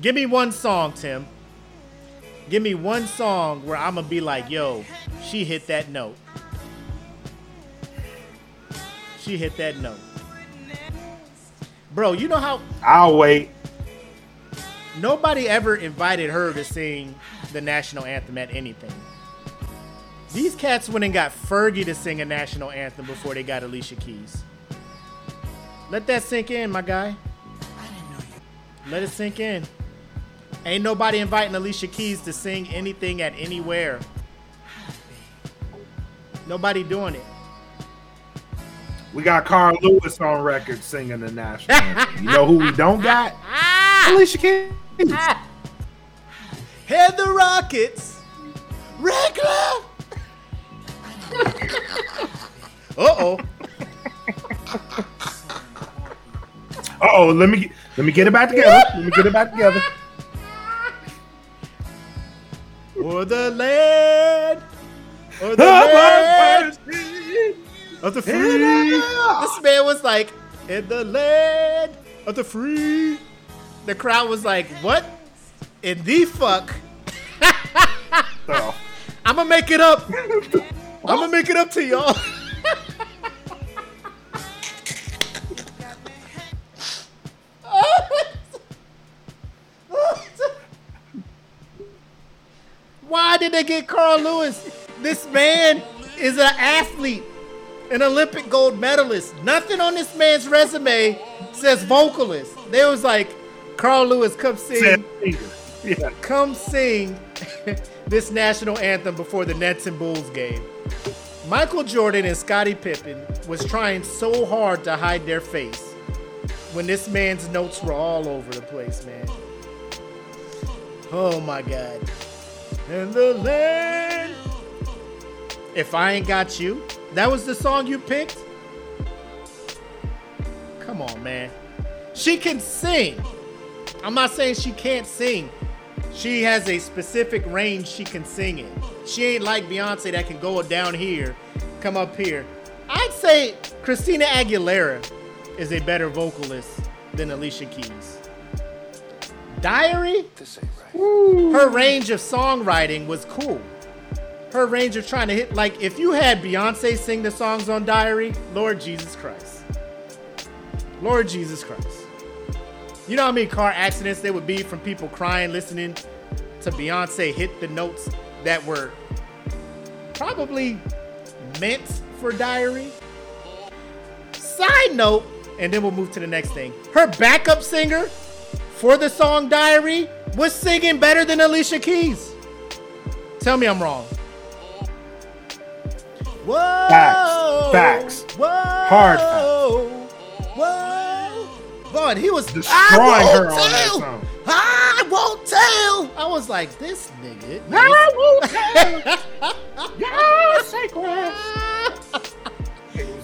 Give me one song, Tim. Give me one song where I'm gonna be like, yo, she hit that note. She hit that note. Bro, you know how I'll wait. Nobody ever invited her to sing the national anthem at anything. These cats went and got Fergie to sing a national anthem before they got Alicia Keys. Let that sink in, my guy. Let it sink in. Ain't nobody inviting Alicia Keys to sing anything at anywhere. Nobody doing it. We got Carl Lewis on record singing the national anthem. You know who we don't got? *laughs* Alicia Keys. Head the Rockets. Regular. uh oh. Uh oh, let me let me get it back together. Let me get it back together. Or the land. Or the *laughs* land of the free. This man was like, in the land of the free. The crowd was like, what? In the fuck? *laughs* Oh. I'm gonna make it up. *laughs* I'm gonna make it up to y'all. *laughs* Why did they get Carl Lewis? This man is an athlete, an Olympic gold medalist. Nothing on this man's resume says vocalist. They was like, Carl Lewis, come sing Yeah. come sing *laughs* this national anthem before the Nets and Bulls game. Michael Jordan and Scottie Pippen was trying so hard to hide their face when this man's notes were all over the place, man. Oh my God. And the land. If I ain't got you, that was the song you picked? Come on, man. She can sing. I'm not saying she can't sing. She has a specific range she can sing in. She ain't like Beyonce that can go down here, come up here. I'd say Christina Aguilera is a better vocalist than Alicia Keys. Diary? Her range of songwriting was cool. Her range of trying to hit, like, if you had Beyonce sing the songs on Diary, Lord Jesus Christ. Lord Jesus Christ. You know how many car accidents there would be from people crying, listening to Beyonce hit the notes that were probably meant for Diary? Side note, and then we'll move to the next thing. Her backup singer for the song Diary was singing better than Alicia Keys. Tell me I'm wrong. Whoa, Facts. Facts. Whoa, Hard facts. He was Destroying I her won't on that tell. song. I won't tell. I was like, this nigga. *laughs*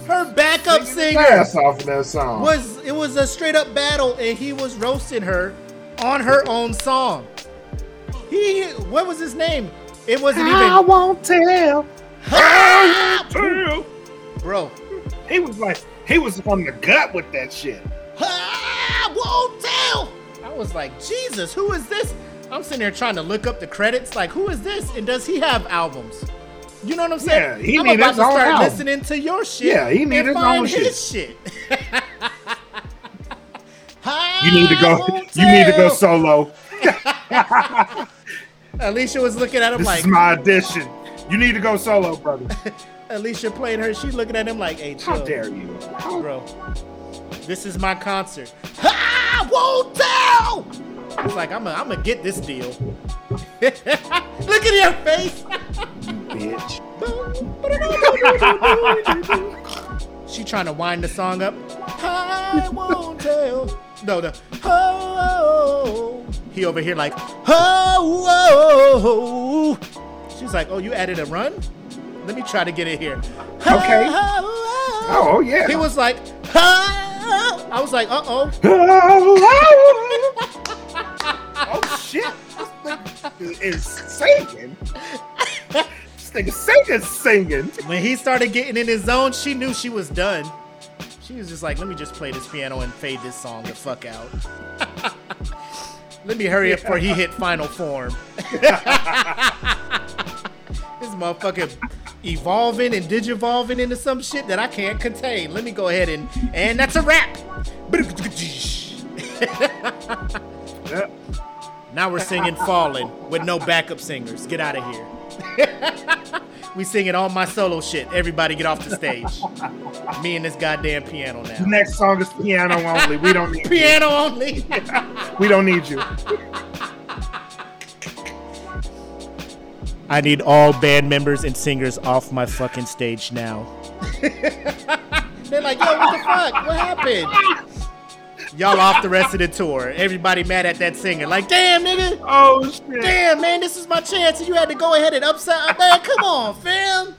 Her backup singer Ass off of that song. was it was a straight up battle, and he was roasting her on her own song. He what was his name? It wasn't even I even won't tell. *laughs* bro. He was like, he was on the gut with that shit. I won't tell. I was like, Jesus, who is this? I'm sitting there trying to look up the credits. Like, who is this? And does he have albums? You know what I'm saying? Yeah, he I'm need about his to own start album. listening to your shit. Yeah, he need his own his shit. *laughs* You need to go. You need to go solo. *laughs* Alicia was looking at him This like, is my audition. You need to go solo, brother. *laughs* Alicia playing her. She's looking at him like, hey, How dare you? How- bro. This is my concert. I won't tell. It's like I'm gonna I'm get this deal. *laughs* Look at your face. bitch. *laughs* She trying to wind the song up. I won't tell. No, the oh, he over here like oh. She's like, oh, you added a run. Let me try to get it here. Okay. Oh, Oh, yeah. He was like, oh. I was like, uh *laughs* oh. *laughs* oh shit! This nigga is singing. This nigga singing, singing. When he started getting in his zone, she knew she was done. She was just like, let me just play this piano and fade this song the fuck out. *laughs* let me hurry up before he hit final form. This motherfucker evolving and digivolving into some shit that I can't contain. Let me go ahead and and that's a wrap. *laughs* Now we're singing Fallen with no backup singers. Get out of here. *laughs* we singing all my solo shit. Everybody get off the stage. Me and this goddamn piano The now. next song is piano only. We don't need you. *laughs* Piano only. We don't need you. I need all band members and singers off my fucking stage now. *laughs* They're like, yo, what the fuck? What happened? Y'all off the rest of the tour. Everybody mad at that singer. Like, damn, nigga. Oh shit! Damn, man, this is my chance, and you had to go ahead and upside. Man, come on, fam.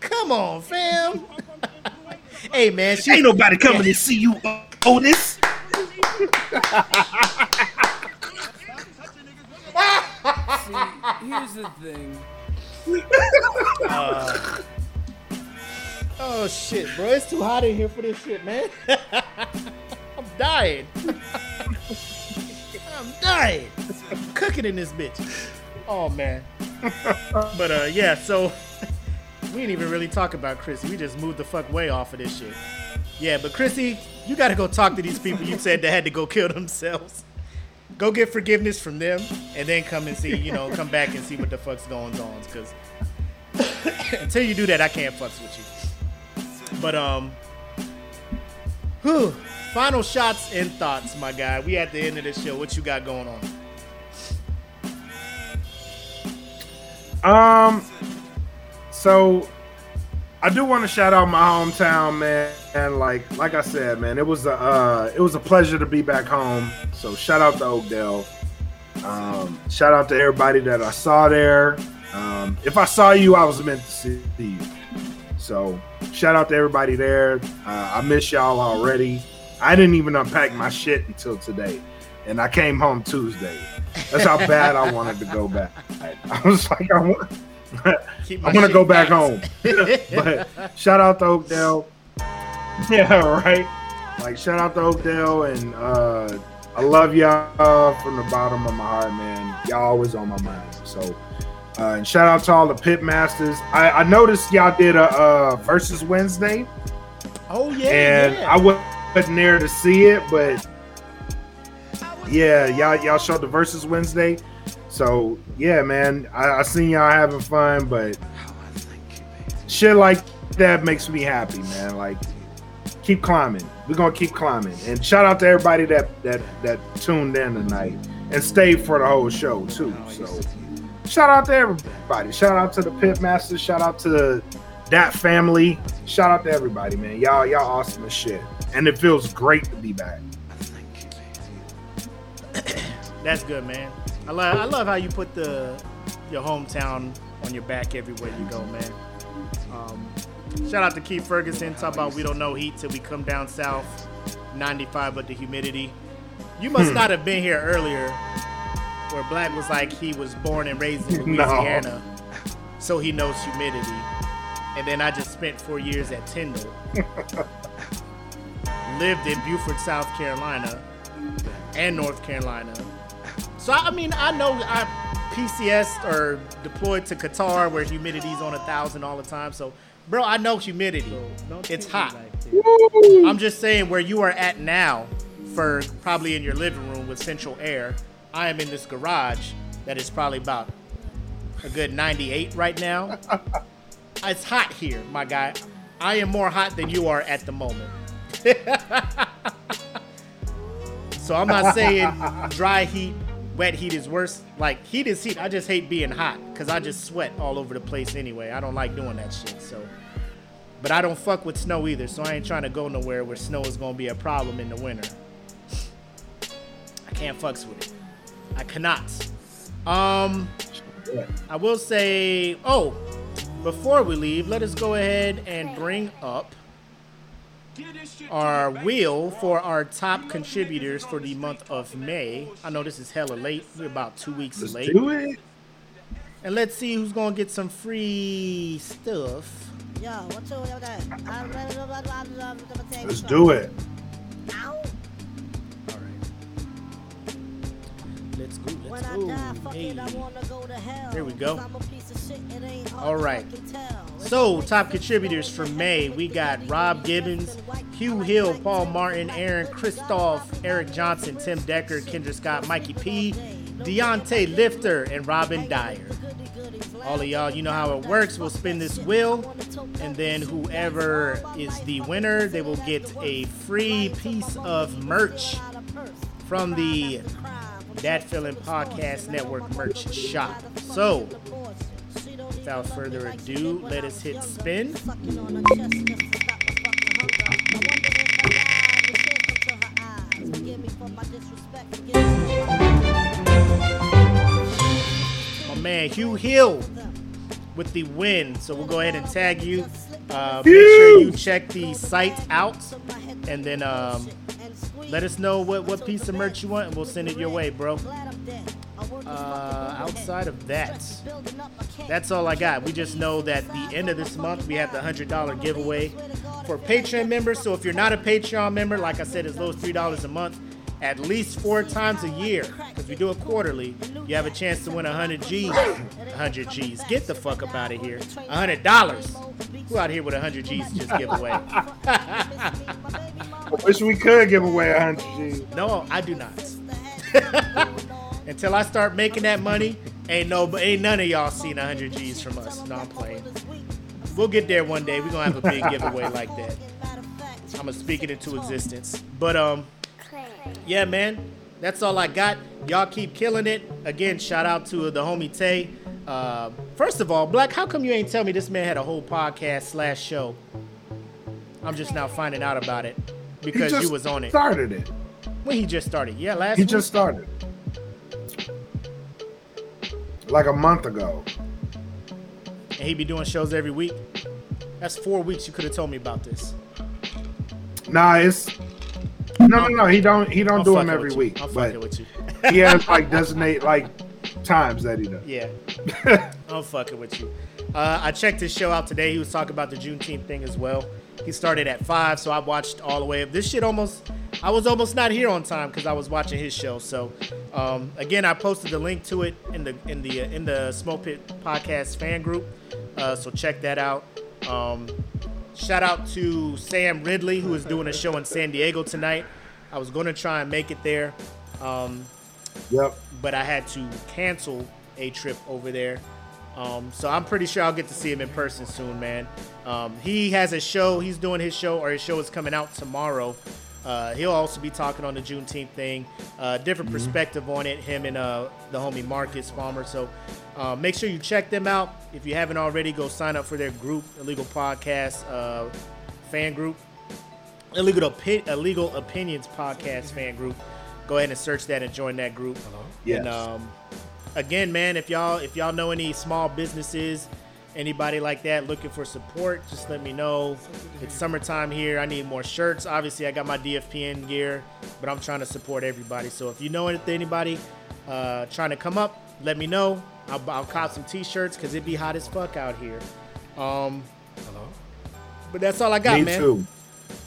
Come on, fam. *laughs* hey, man, she Ain't nobody coming to see you, *laughs* Otis. Here's the thing. Oh shit, bro, it's too hot in here for this shit, man. *laughs* I'm dying. I'm dying. I'm cooking in this bitch. Oh man. But uh, yeah. So we didn't even really talk about Chrissy. We just moved the fuck way off of this shit. Yeah, but Chrissy, you got to go talk to these people you said that had to go kill themselves. Go get forgiveness from them, and then come and see, you know, come back and see what the fuck's going on. Because *coughs* until you do that, I can't fucks with you. But um, whew, final shots and thoughts, my guy. We at the end of this show. What you got going on? Um, so I do want to shout out my hometown, man. And like, like I said, man, it was a uh, it was a pleasure to be back home. So shout out to Oakdale. Um, shout out to everybody that I saw there. Um, if I saw you, I was meant to see you. So shout out to everybody there. Uh, I miss y'all already. I didn't even unpack my shit until today, and I came home Tuesday. That's how bad I wanted to go back. I was like, I want. *laughs* I'm gonna go back home. *laughs* but shout out to Oakdale. Yeah, right. Like shout out to Oakdale, and uh, I love y'all from the bottom of my heart, man. Y'all always on my mind. So, uh, and shout out to all the pit masters. I, I noticed y'all did a uh, versus Wednesday, Oh yeah, and yeah. I wasn't there to see it, but yeah, y'all y'all showed the versus Wednesday. So yeah, man, I, I seen y'all having fun, but shit like that makes me happy, man. Like keep climbing. We're gonna keep climbing. And shout out to everybody that that that tuned in tonight and stayed for the whole show too. So shout out to everybody. Shout out to the pit masters. Shout out to that family. Shout out to everybody, man. Y'all y'all awesome as shit. And it feels great to be back. That's good, man. I love I love how you put the your hometown on your back everywhere you go, man. Um, shout out to Keith Ferguson. Talk about we don't know heat till we come down south. 95, but the humidity. You must not have been here earlier, where Black was like he was born and raised in *laughs* No. Louisiana, so he knows humidity. And then I just spent four years at Tyndall. *laughs* Lived in Beaufort, South Carolina, and North Carolina. So I mean, I know I PCS or deployed to Qatar where humidity's on a thousand all the time. So, bro, I know humidity. It's hot. I'm just saying where you are at now, for probably in your living room with central air. I am in this garage that is probably about a good 98 right now. *laughs* it's hot here, my guy. I am more hot than you are at the moment. *laughs* so I'm not saying *laughs* dry heat wet heat is worse. Like heat is heat. I just hate being hot because I just sweat all over the place anyway. I don't like doing that shit. So, but I don't fuck with snow either. So I ain't trying to go nowhere where snow is gonna be a problem in the winter. I can't fucks with it. I cannot. Um, I will say. Oh, before we leave, let us go ahead and bring up our wheel for our top contributors for the month of May. I know this is hella late. We're about two weeks late. Let's late. do it. And let's see who's gonna get some free stuff. Yo, what's up? Let's do it. It ain't hard All right. So, top contributors for May, we got Rob Gibbons, Hugh Hill, Paul Martin, Aaron Christoph, Eric Johnson, Tim Decker, Kendra Scott, Mikey P, Deontay Lifter, and Robin Dyer. All of y'all, you know how it works. We'll spin this wheel, and then whoever is the winner, they will get a free piece of merch from the Dat Feeling Podcast Network merch shop. So, without further ado, let us hit spin. Sucking on her chest just to stop my fucking hunger. I wonder if I lied, the tears come to her eyes. Forgive me for my disrespect. Forgive me My man Hugh Hill with the win. So we'll go ahead and tag you. Uh, make sure you check the site out, and then um, let us know what, what piece of merch you want, and we'll send it your way, bro. Uh, outside of that, that's all I got. We just know that the end of this month we have the hundred dollar giveaway for Patreon members. So if you're not a Patreon member, like I said, as low as three dollars a month, at least four times a year, because we do it quarterly, you have a chance to win hundred G's. hundred G's. Get the fuck up out of here. hundred dollars. Who out here with hundred G's just give away? *laughs* I wish we could give away hundred G. No, I do not. *laughs* Until I start making that money, ain't no, ain't none of y'all seen 100 G's from us. No, I'm playing. We'll get there one day. We're gonna have a big giveaway like that. I'm gonna speak it into existence. But um, yeah, man, that's all I got. Y'all keep killing it. Again, shout out to the homie Tay. Uh, first of all, Black, how come you ain't tell me this man had a whole podcast slash show? I'm just now finding out about it because you was on it Started it. when he just started. Yeah, last He week. just started. Like a month ago. and he be doing shows every week. That's four weeks. You could have told me about this. Nah, it's no, no, no. He don't. He don't I'm do them every week, I'm fucking with you. he has like designate like times that he does. Yeah, *laughs* I'm fucking with you. Uh, I checked his show out today. He was talking about the Juneteenth thing as well. He started at five, so I watched all the way up. This shit almost, I was almost not here on time because I was watching his show. So, um, again, I posted the link to it in the in the uh, in the Smoke Pit podcast fan group. Uh, so check that out. Um, shout out to Sam Ridley who is doing a show in San Diego tonight. I was going to try and make it there. Um, Yep. but I had to cancel a trip over there. Um, so I'm pretty sure I'll get to see him in person soon, man. Um, he has a show. He's doing his show, or his show is coming out tomorrow. Uh, he'll also be talking on the Juneteenth thing, uh, different perspective on it. Him and uh, the homie Marcus Farmer. So uh, make sure you check them out. If you haven't already, go sign up for their group, Illegal Podcast uh, fan group. Illegal, Illegal Opinions Podcast fan group. Go ahead and search that and join that group. Yes. And um, again, man, if y'all if y'all know any small businesses, anybody like that looking for support, just let me know. It's summertime here. I need more shirts. Obviously, I got my DFPN gear, but I'm trying to support everybody. So if you know anything anybody uh, trying to come up, let me know. I'll, I'll cop some t-shirts because it'd be hot as fuck out here. Um, but that's all I got, Me man. too.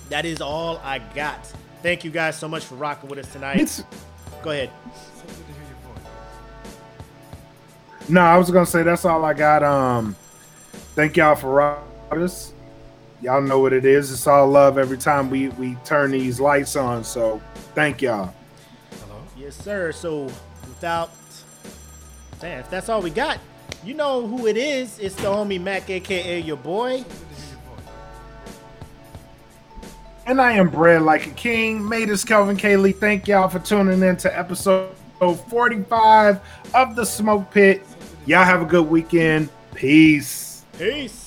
That is all I got. Thank you guys so much for rocking with us tonight. It's Go ahead. no. I was gonna say that's all I got. Um, thank y'all for rocking us. Y'all know what it is. It's all love every time we we turn these lights on. So thank y'all. Hello. Yes, sir. So without damn, if that's all we got, you know who it is. It's the homie Mac, aka your boy. And I am bred like a king. Made this Kelvin Kaylee. Thank y'all for tuning in to episode 45 of the Smoke Pit. Y'all have a good weekend. Peace. Peace.